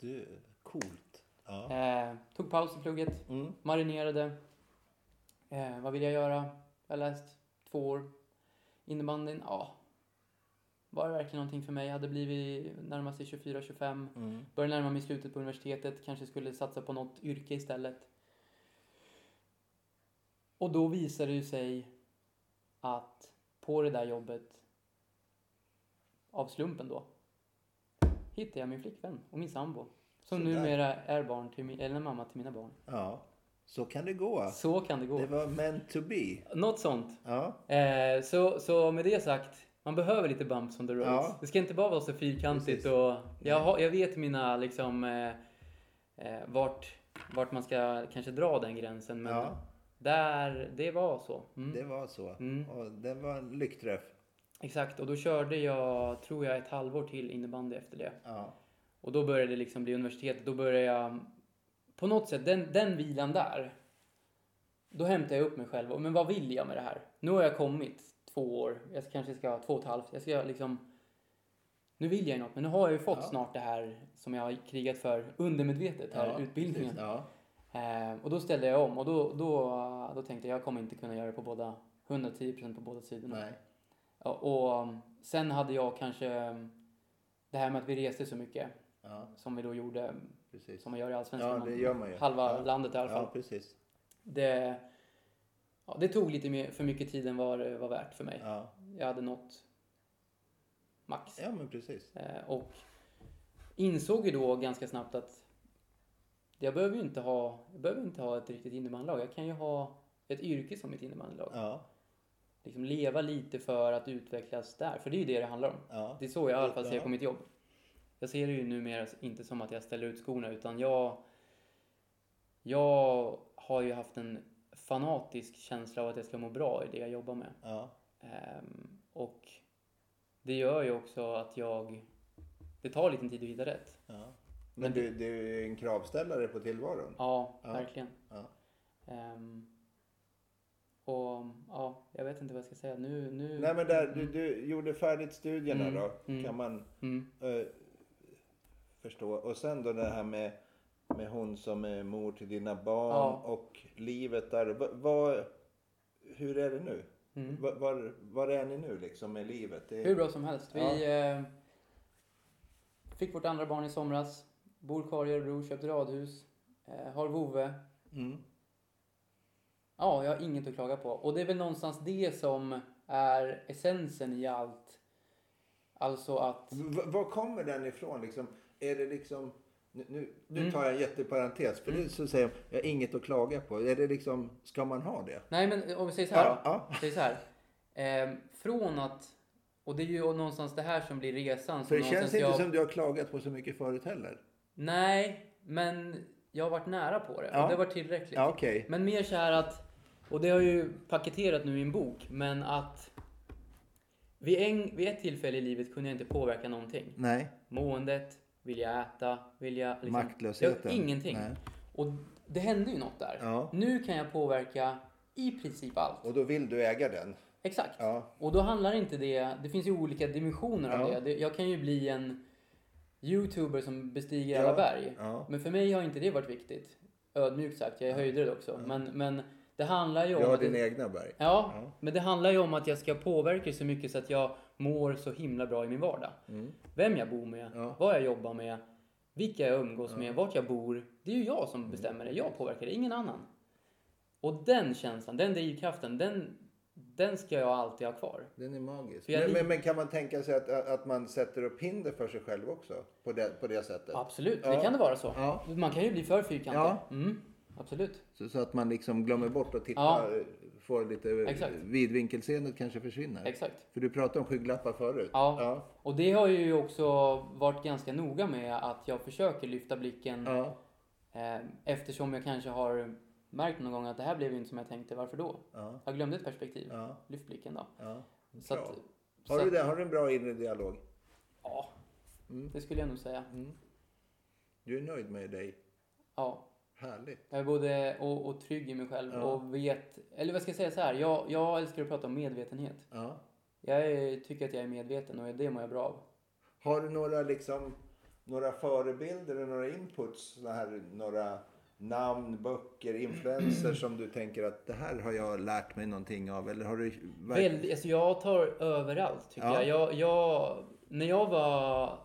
Du, coolt. Ja. Eh, tog paus i plugget, Mm. marinerade. Eh, vad vill jag göra? Jag har läst två år. Innebandyn, ja. Var det verkligen någonting för mig? Jag hade blivit närmast sig 24-25. Mm. Började närma mig slutet på universitetet. Kanske skulle satsa på något yrke istället. Och då visade det sig att på det där jobbet, av slumpen då, hittade jag min flickvän och min sambo. Som Sådär. numera är barn till, mi- eller mamma till mina barn. Ja. Så kan det gå. Så kan det gå. Det var meant to be. Något sånt. Ja. Eh, så, så med det sagt, man behöver lite bumps on the roads. Ja. Det ska inte bara vara så fyrkantigt Precis. och jag, har, jag vet mina liksom eh, eh, vart, vart man ska kanske dra den gränsen men ja. där, det var så. Mm. Det var så. Mm. Och det var en lyckträff. Exakt och då körde jag, tror jag, ett halvår till innebandy efter det. Ja. Och då började det liksom bli universitetet. Då började jag, på något sätt, den, den vilan där. Då hämtade jag upp mig själv. Men vad vill jag med det här? Nu har jag kommit två år. Jag kanske ska ha två och ett halvt. Jag ska liksom... Nu vill jag ju något, men nu har jag ju fått Ja. snart det här som jag har krigat för undermedvetet, här Ja, utbildningen. Ja. Eh, och då ställde jag om och då, då, då tänkte jag jag kommer inte kunna göra det på båda, 110% på båda sidorna. Nej. Ja, och um, sen hade jag kanske um, det här med att vi reste så mycket som vi då gjorde, precis. som man gör i Allsvenskan. Ja, det gör man ju. Halva landet i alla fall. Ja, precis. Det, ja, det tog lite mer, för mycket tid än vad det var värt för mig. Ja. Jag hade nått max. ja, men precis. Eh, och insåg ju då ganska snabbt att jag behöver ju inte ha, jag behöver inte ha ett riktigt innebandylag. Jag kan ju ha ett yrke som mitt innebandylag. Ja. Liksom leva lite för att utvecklas där. För det är ju det det handlar om. Ja. Det är så jag i alla fall ser Ja. på mitt jobb. Jag ser det ju numera inte som att jag ställer ut skorna utan jag... Jag har ju haft en fanatisk känsla av att jag ska må bra i det jag jobbar med. Ja. Ehm, och det gör ju också att jag... Det tar lite tid att hitta rätt. ja. Men du, du är en kravställare på tillvaron? Ja, Ja. verkligen. Ja. Ehm, och ja, jag vet inte vad jag ska säga. Nu... nu Nej, men där, du, du gjorde färdigt studierna Mm, då, mm. kan man Mm, eh, förstå. Och sen då det här med, med hon som är mor till dina barn Ja. och livet där. Va, vad- hur är det nu? mm. Va, var, var är ni nu liksom med livet? Det, Hur bra som helst. Vi eh, fick vårt andra barn i somras. Bor kvar i Örebro, köpt radhus. Eh, har vovve. Mm. Ja, jag har inget att klaga på. Och det är väl någonstans det som är essensen i allt Alltså att... V- var kommer den ifrån? Liksom, är det liksom... Nu, nu, nu Mm. tar jag en jätteparentes. För det så säger jag, jag har inget att klaga på. Är det liksom, ska man ha det? Nej, men om vi säger så här Ja, ja. Säg så här. Ehm, från att... Och det är ju någonstans det här som blir resan. För det känns inte jag... som du har klagat på så mycket förut heller. Nej, men jag har varit nära på det. Ja. Och det var tillräckligt. Ja, okej. Men mer så här att, och det har jag ju paketerat nu i en bok, men att vid, en, vid ett tillfälle i livet kunde jag inte påverka någonting. Nej. Måendet, vill jag äta, vill jag... Liksom, Maktlösheten. Jag, ingenting. Nej. Och det hände ju något där. Ja. Nu kan jag påverka i princip allt. Och då vill du äga den. Exakt. Ja. Och då handlar inte det, det finns ju olika dimensioner av Ja. det. Jag kan ju bli en youtuber som bestiger alla berg. Men för mig har inte det varit viktigt. Ödmjukt sagt, jag är höjdrädd också. Men, men det handlar ju om... Du har att din det, egna berg. ja, Ja. men det handlar ju om att jag ska påverka så mycket så att jag mår så himla bra i min vardag. Mm. Vem jag bor med, Ja. vad jag jobbar med, vilka jag umgås med, vart jag bor. Det är ju jag som bestämmer det. Jag påverkar det, ingen annan. Och den känslan, den drivkraften, den, den ska jag alltid ha kvar. Den är magisk. Men, men, men kan man tänka sig att, att man sätter upp hinder för sig själv också? På det, på det sättet? Absolut, Ja. det kan det vara så. Ja. Man kan ju bli för fyrkantig. Ja. Mm, absolut. Så, så att man liksom glömmer bort att titta, Ja. Får lite Exakt. vidvinkelseendet kanske försvinner. Exakt. För du pratade om skygglappar förut. Ja. Ja. Och det har jag ju också varit ganska noga med att jag försöker lyfta blicken Ja. eh, eftersom jag kanske har märkt någon gång att det här blev inte som jag tänkte. Varför då? Ja. Jag glömde ett perspektiv. Lyft blicken då. Så att, Har, du det? har du en bra inre dialog? Ja, Mm. det skulle jag nog säga. Du är nöjd med dig? Ja. Härligt. Jag är både och, och trygg i mig själv Ja. och vet, eller vad ska jag säga så här. Jag, jag älskar att prata om medvetenhet. Ja. Jag är, tycker att jag är medveten och det mår jag bra av. Har du några, liksom, några förebilder eller några inputs? Här, några namn, böcker, influencers som du tänker att det här har jag lärt mig någonting av? Eller har du... alltså jag tar överallt tycker Ja. jag. jag. Jag... När jag var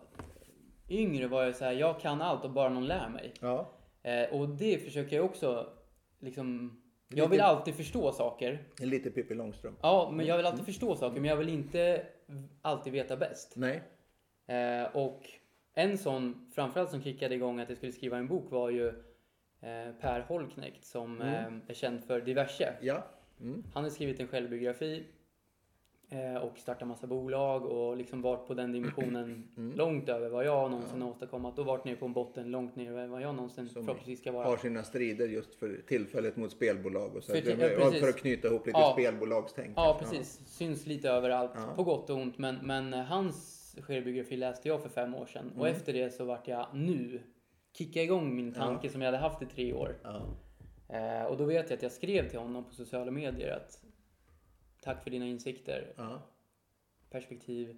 yngre var jag så här, jag kan allt och bara någon lär mig. Ja. Eh, och det försöker jag också liksom... Lite- Jag vill alltid förstå saker. Lite Pippi Långstrump. Ja, men jag vill alltid förstå saker, men jag vill inte alltid veta bäst. Nej. Eh, och en sån, framförallt som kickade igång att jag skulle skriva en bok var ju eh, Per Holknekt som eh, är känd för diverse. Ja. Mm. Han har skrivit en självbiografi och startat massa bolag och liksom varit på den dimensionen långt över vad jag någonsin har åstadkommit och varit nere på en botten långt ner över vad jag någonsin Som förhoppningsvis ska vara. Har sina strider just för tillfället mot spelbolag och så. För ti- ja, för att knyta ihop lite Ja. spelbolagstänk. Ja, precis. Syns lite överallt Ja. på gott och ont. Men, men eh, hans självbiografi läste jag för fem år sedan. Och Mm. efter det så vart jag nu, kicka igång min tanke som jag hade haft i tre år. Ja. Eh, och då vet jag att jag skrev till honom på sociala medier att tack för dina insikter, Ja. perspektiv.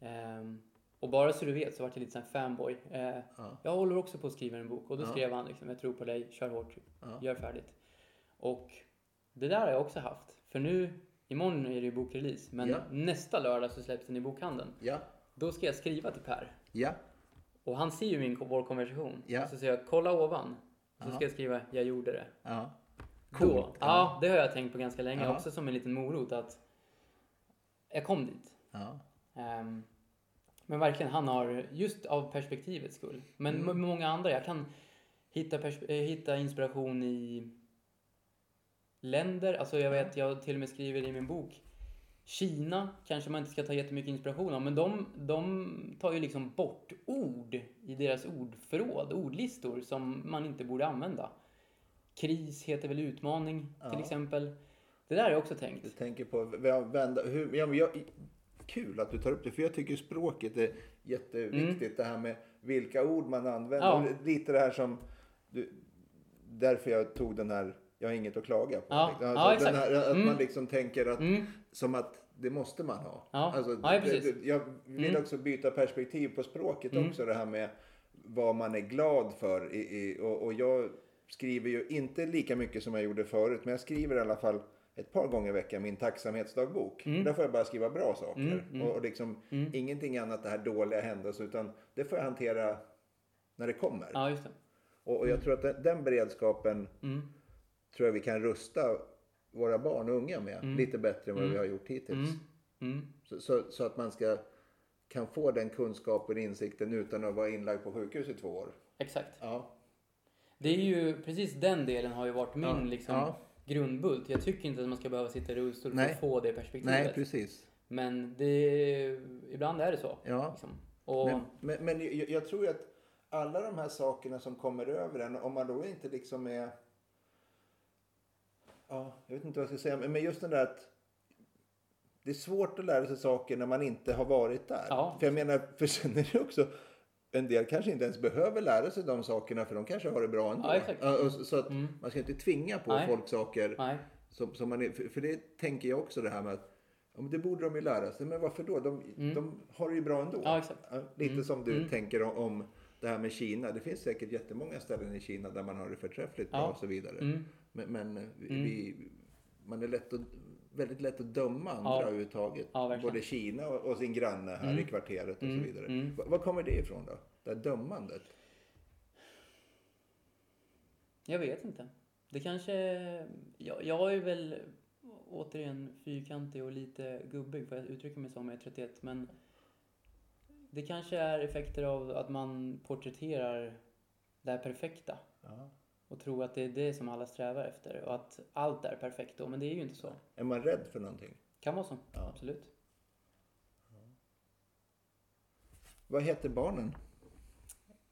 Ehm, och bara så du vet så vart jag lite sån fanboy. Eh, Ja. Jag håller också på att skriva en bok och då Ja. skrev han liksom, jag tror på dig, kör hårt, gör färdigt. Och det där har jag också haft. För nu, imorgon är det ju bokrelease, men Ja. nästa lördag så släpps den i bokhandeln. Ja. Då ska jag skriva till Per. Ja. Och han ser ju min, vår konversation. Så säger jag, kolla ovan. Så ska jag skriva, jag gjorde det. Ja. Då, Coolt. ja, det har jag tänkt på ganska länge. Ja. Också som en liten morot att jag kom dit. Ja. Ehm, men verkligen, han har, just av perspektivets skull. Men Mm. många andra, jag kan hitta, eh, hitta inspiration i länder. Alltså jag vet, jag till och med skriver i min bok Kina kanske man inte ska ta jättemycket inspiration av, men de, de tar ju liksom bort ord i deras ordförråd, ordlistor som man inte borde använda. Kris heter väl utmaning till Ja. exempel. Det där har jag också tänkt. Du tänker på vända, hur, ja, jag, kul att du tar upp det för jag tycker språket är jätteviktigt. Det här med vilka ord man använder. Mm. Ja. Lite det här som, du, därför jag tog den här, jag har inget att klaga på. Ja. Liksom. Ja, den exakt. här, att Mm. man liksom tänker att, Mm. som att det måste man ha. Ja. Alltså, Ja, ja, det- jag vill Mm. också byta perspektiv på språket Mm. också. Det här med vad man är glad för. I, i, och, och jag skriver ju inte lika mycket som jag gjorde förut. Men jag skriver i alla fall ett par gånger i veckan min tacksamhetsdagbok. Mm. Där får jag bara skriva bra saker. Mm, mm. Och, liksom Mm. ingenting annat det här dåliga händelser. Utan det får jag hantera när det kommer. Ja, det. Och, och jag tror att den, den beredskapen Mm. tror jag vi kan rusta våra barn och unga med. Mm. Lite bättre än vad vi har gjort hittills. Så, så, så att man ska kan få den kunskapen och insikten utan att vara inlagd på sjukhus i två år. Exakt. Ja. Det är ju precis den delen har ju varit min Ja, liksom, ja. grundbult. Jag tycker inte att man ska behöva sitta i rullstol för att få det perspektivet. Nej, precis. Men det, ibland är det så. Ja. Liksom. Och, Men, men, men jag, jag tror ju att alla de här sakerna som kommer över en, om man då inte liksom är... Ja, jag vet inte vad jag ska säga, men men just den där att det är svårt att lära sig saker när man inte har varit där. Ja. För jag menar, för sen är det också en del kanske inte ens behöver lära sig de sakerna för de kanske har det bra ändå. Ja, exakt. Så att Mm. man ska inte tvinga på Nej. folk saker nej. som, som man för, det tänker jag också det här med att ja, men det borde de ju lära sig. Men varför då? De, de har det ju bra ändå. Mm. Ja, lite Mm. som du Mm. tänker om, om det här med Kina. Det finns säkert jättemånga ställen i Kina där man har det förträffligt bra och så vidare. Mm. Men, men Mm. vi, man är lätt att, väldigt lätt att döma andra Ja. överhuvudtaget. Ja. Både Kina och, och sin granne här Mm. i kvarteret och Mm. så vidare. Mm. Va- Var kommer det ifrån då? Det här dömandet? Jag vet inte. Det kanske... Jag, jag är väl återigen fyrkantig och lite gubbig för att uttrycka mig som jag är 31. Men det kanske är effekter av att man porträtterar det här perfekta. Ja. Och tror att det är det som alla strävar efter. Och att allt är perfekt då. Men det är ju inte så. Är man rädd för någonting? Kan vara så. Ja. Absolut. Vad heter barnen?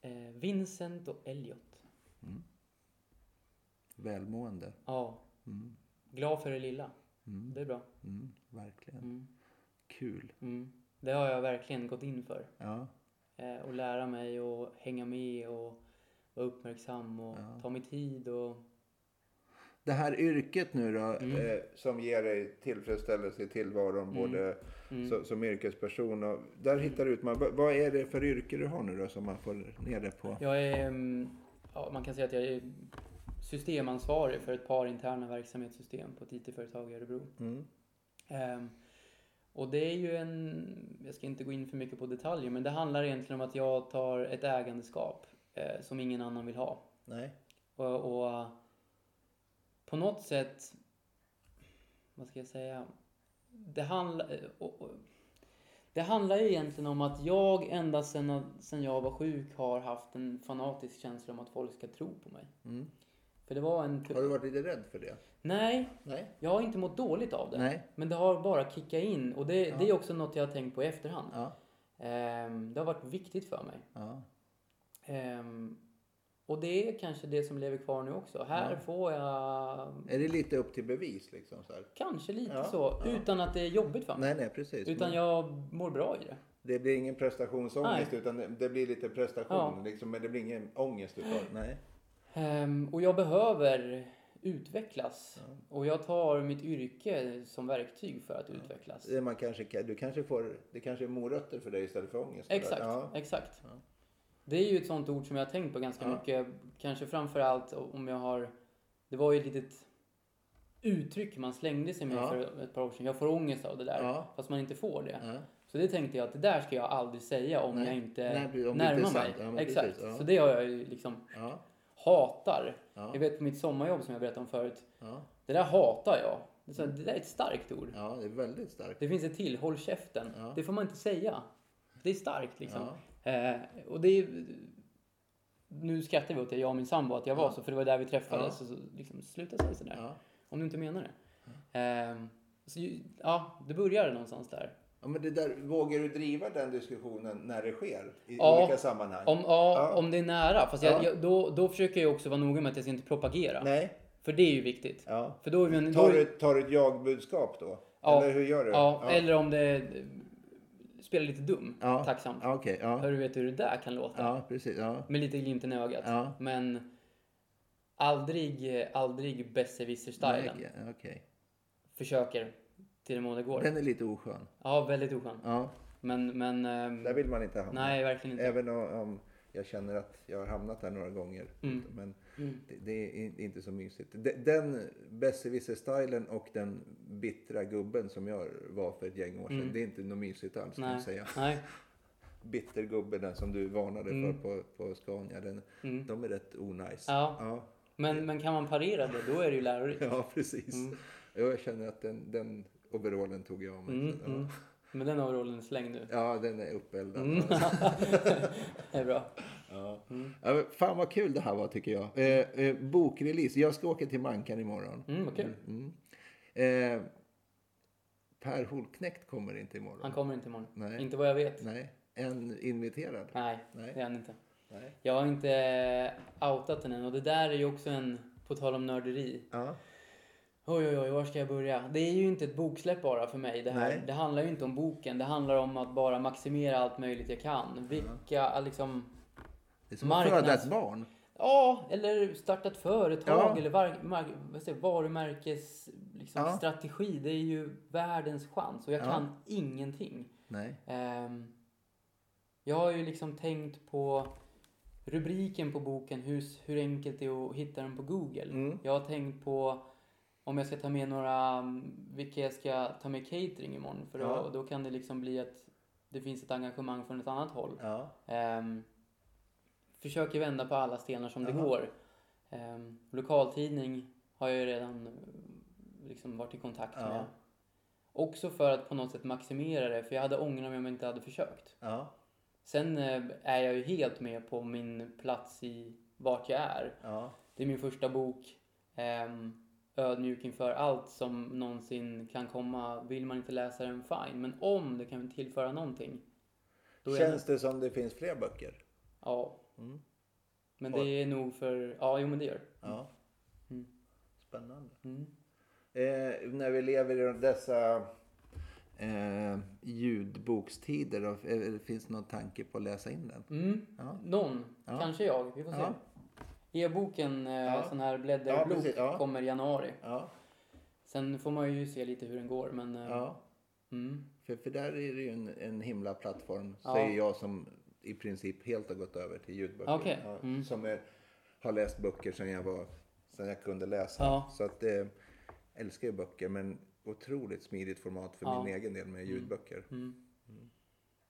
Eh, Vincent och Elliot. Välmående? Ja. Mm. Glad för det lilla. Mm. Det är bra. Mm. Verkligen. Mm. Kul. Mm. Det har jag verkligen gått in för. Ja. Eh, och lära mig och hänga med och vara uppmärksam och Ja. ta mig tid och... Det här yrket nu då, Mm. eh, som ger dig tillfredsställelse i tillvaron både Mm. så, som yrkesperson och där hittar du ut man, vad- är det för yrke du har nu då som man får ner det på? Jag är... mm, Ja, man kan säga att jag är systemansvarig för ett par interna verksamhetssystem på ett IT-företag i Örebro. Mm. Ehm, och det är ju en... Jag ska inte gå in för mycket på detaljer, men det handlar egentligen om att jag tar ett ägandeskap eh, som ingen annan vill ha. Nej. Och, och på något sätt, vad ska jag säga? Det handlar, och, och, det handlar ju egentligen om att jag ända sedan, jag var sjuk har haft en fanatisk känsla om att folk ska tro på mig. Mm. För det var en... Har du varit lite rädd för det? Nej, Nej. jag har inte mått dåligt av det. Nej. Men det har bara kickat in och det, Ja. det är också något jag har tänkt på i efterhand. Ja. Ehm, det har varit viktigt för mig. Ja. Ehm, och det är kanske det som lever kvar nu också. Här Ja. får jag Är det lite upp till bevis liksom så här? Kanske lite Ja, så, ja. utan att det är jobbigt för mig. Nej, nej, precis. Utan Men jag mår bra i det. Det blir ingen prestationsångest Nej. utan det, blir lite prestation liksom, men det blir ingen ångest utav Nej. Ehm, och jag behöver utvecklas. Och jag tar mitt yrke som verktyg för att utvecklas. Man kanske, kan- du kanske får, det kanske är morötter för dig istället för ångest. Exakt, exakt. Det är ju ett sånt ord som jag har tänkt på ganska Ja. mycket. Kanske framför allt om jag har... Det var ju ett litet uttryck man slängde sig med Ja. för ett par år sedan. Jag får ångest av det där. Ja. Fast man inte får det. Ja. Så det tänkte jag att det där ska jag aldrig säga om Nej. jag inte Nej, om inte närmar är sant. mig. Ja, Exakt. precis. Så det har jag ju liksom hatar. Ja. Jag vet på mitt sommarjobb som jag berättade om förut. Det där hatar jag. Det, är så, det där är ett starkt ord. ja, det är väldigt starkt. Det finns ett till, håll käften. Det får man inte säga. Det är starkt liksom. Eh, och det är, nu skrattar vi åt det, jag och min sambo, att jag var Ja. så, för det var där vi träffades. Ja. Så, liksom, sluta säga sådär. Ja. Om du inte menar det. Eh, så, ja, det börjar någonstans där. Ja, men det där, vågar du driva den diskussionen när det sker i Ja. olika sammanhang? Om, ja, Ja. om det är nära. Fast jag, Ja. jag, då, då försöker jag också vara noga med att jag ska inte propagera. Nej. För det är ju viktigt. Ja. För då är man, då, Tar, du, tar du ett jag-budskap då? Ja. Eller hur gör du? ja, eller om det spelar lite dum. Ja. Tacksamt. Ja, Okej, ja. För du vet hur det där kan låta. Ja, precis. Ja. Med lite glimten i ögat. Ja. Men aldrig, aldrig besserwisser-stylen. Okej. Försöker till den mån det går. Den är lite oskön. Ja, väldigt oskön. Ja, Men, men... ehm, där vill man inte hamna. nej, verkligen inte. Även om jag känner att jag har hamnat där några gånger. Mm. Men Mm. det, det är in- inte så mysigt. De- Den besserwisser-stylen och den bittra gubben som jag var för ett gäng år sedan. Mm. Det är inte något mysigt alls kan jag säga. Nej. Bitter gubbe, den som du varnade Mm. för på, på Scania. Den, Mm. De är rätt onajs. Ja. Ja, Men, men kan man parera det, då är det ju lärorikt. ja precis. Mm. Jag känner att den, den overallen tog jag av mig. Mm, mm. Men den overallen är slängd nu. Ja, den är uppeldad. Mm. det är bra. Ja. Ja, men fan vad kul det här var tycker jag. Eh, eh, bokrelease. Jag ska åka till Mankan imorgon. Mm, vad kul. Mm. Eh, per Holknekt kommer inte imorgon. Han kommer inte imorgon. Nej. Inte vad jag vet. Nej, en inviterad. Nej, Nej. det är han inte. Nej. Jag har inte outat den än och det där är ju också en, på tal om nörderi. Ja. Oj, oj, oj, var ska jag börja? Det är ju inte ett boksläpp bara för mig. Det, här. Nej. det handlar ju inte om boken. Det handlar om att bara maximera allt möjligt jag kan. Vilka, liksom... Det är som att Marknads- föda ett barn. Ja, eller starta ett företag Ja. eller var, mar, vad säger, varumärkes liksom, Ja. strategi. Det är ju världens chans och jag Ja. kan ingenting. Nej. Ehm, jag har ju liksom tänkt på rubriken på boken, hur, hur enkelt det är att hitta den på Google. Mm. Jag har tänkt på om jag ska ta med några, mm, vilka jag ska ta med catering imorgon. För då, Ja. då kan det liksom bli att det finns ett engagemang från ett annat håll. Ja. Ehm, försöker vända på alla stenar som det Jaha. går. Ehm, lokaltidning har jag ju redan eh, liksom varit i kontakt Ja. med. Också för att på något sätt maximera det, för jag hade ångrat mig om jag inte hade försökt. Ja. Sen eh, är jag ju helt med på min plats i vart jag är. Ja. Det är min första bok. ehm, ödmjuk inför allt som någonsin kan komma. Vill man inte läsa den, fine. Men om det kan tillföra någonting. Känns det som det finns fler böcker? Ja. Mm. Men det är nog för... Ja, jo men det gör. Ja. Mm. Spännande. Mm. Eh, när vi lever i dessa eh, ljudbokstider, eh, finns det någon tanke på att läsa in den? Mm. Ja. Någon. Ja. Kanske jag. Vi får se. Ja. E-boken, eh, Ja. sån här Ja, blädderbok, precis. Ja. kommer i januari. Ja. Sen får man ju se lite hur den går, men... eh, ja. Mm. För, för där är det ju en, en himla plattform, Ja. säger jag som i princip helt har gått över till ljudböcker. Ja, Mm. Som är, har läst böcker sedan jag, var, sedan jag kunde läsa. Ja. Så att eh, älskar ju böcker men otroligt smidigt format för Ja. min egen del med ljudböcker. Mm.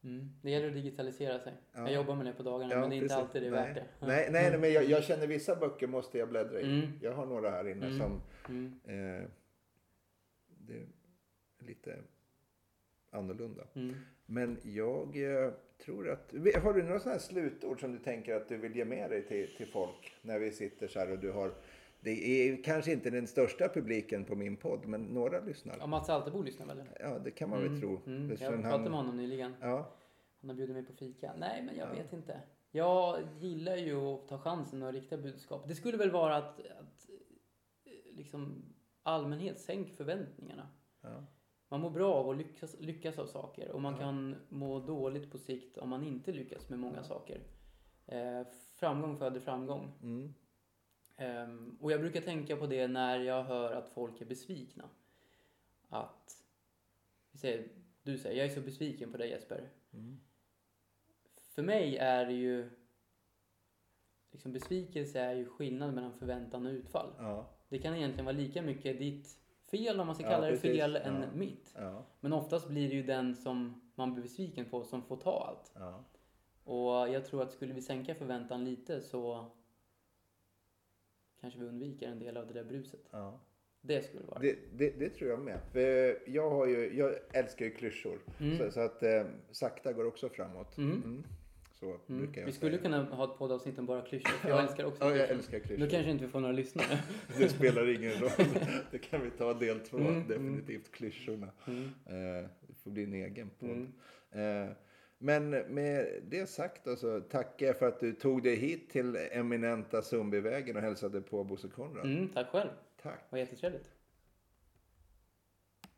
Mm. Det gäller att digitalisera sig. Ja. Jag jobbar med det på dagarna, Ja, men det är inte precis. alltid det är nej. värt det. Nej, nej, nej men jag, jag känner vissa böcker måste jag bläddra i. Mm. Jag har några här inne Mm. som Mm. eh, det är lite annorlunda. Mm. Men jag eh, tror att... Har du några sådana här slutord som du tänker att du vill ge med dig till, till folk när vi sitter så här och du har... Det är kanske inte den största publiken på min podd, men några lyssnar. Ja, Mats Alterbo lyssnar väl? Ja, det kan man väl tro. Mm. Det är Jag pratade han- med honom nyligen. Ja, Han har bjudit mig på fika. Nej, men jag Ja. vet inte. Jag gillar ju att ta chansen och rikta budskap. Det skulle väl vara att, att eh, liksom allmänhet, sänk förväntningarna. ja, Man mår bra av att lyckas, lyckas av saker och man Ja. kan må dåligt på sikt om man inte lyckas med många saker. Eh, framgång föder framgång. mm, Ehm, och jag brukar tänka på det när jag hör att folk är besvikna. Att, vi säger, du säger, jag är så besviken på dig Jesper. mm, För mig är det ju, liksom besvikelse är ju skillnad mellan förväntan och utfall. ja, Det kan egentligen vara lika mycket ditt fel, om man ska Ja, kalla det precis. fel, än Ja. mitt. ja, Men oftast blir det ju den som man blir besviken på som får ta allt. ja. Och jag tror att skulle vi sänka förväntan lite så kanske vi undviker en del av det där bruset. ja. Det skulle vara. Det, det, det tror jag med. För jag, har ju, jag älskar ju klyschor. Mm. Så, så att eh, sakta går också framåt. Mm. Mm. Så Mm. brukar jag Vi skulle säga. kunna ha ett poddavsnitt om bara klyschor, för jag Ja. älskar också Ja, jag klyschor. älskar klyschor. Nu kanske inte vi får några lyssnare. Det spelar ingen roll. Det kan vi ta del två. Mm, Definitivt klyschorna. Mm. Eh, det får bli en egen podd. Mm. Eh, men med det sagt då så tackar jag för att du tog dig hit till eminenta Sundbyvägen och hälsade på Bosse Konrad. Mm, tack själv. Tack. Det var jättetrevligt.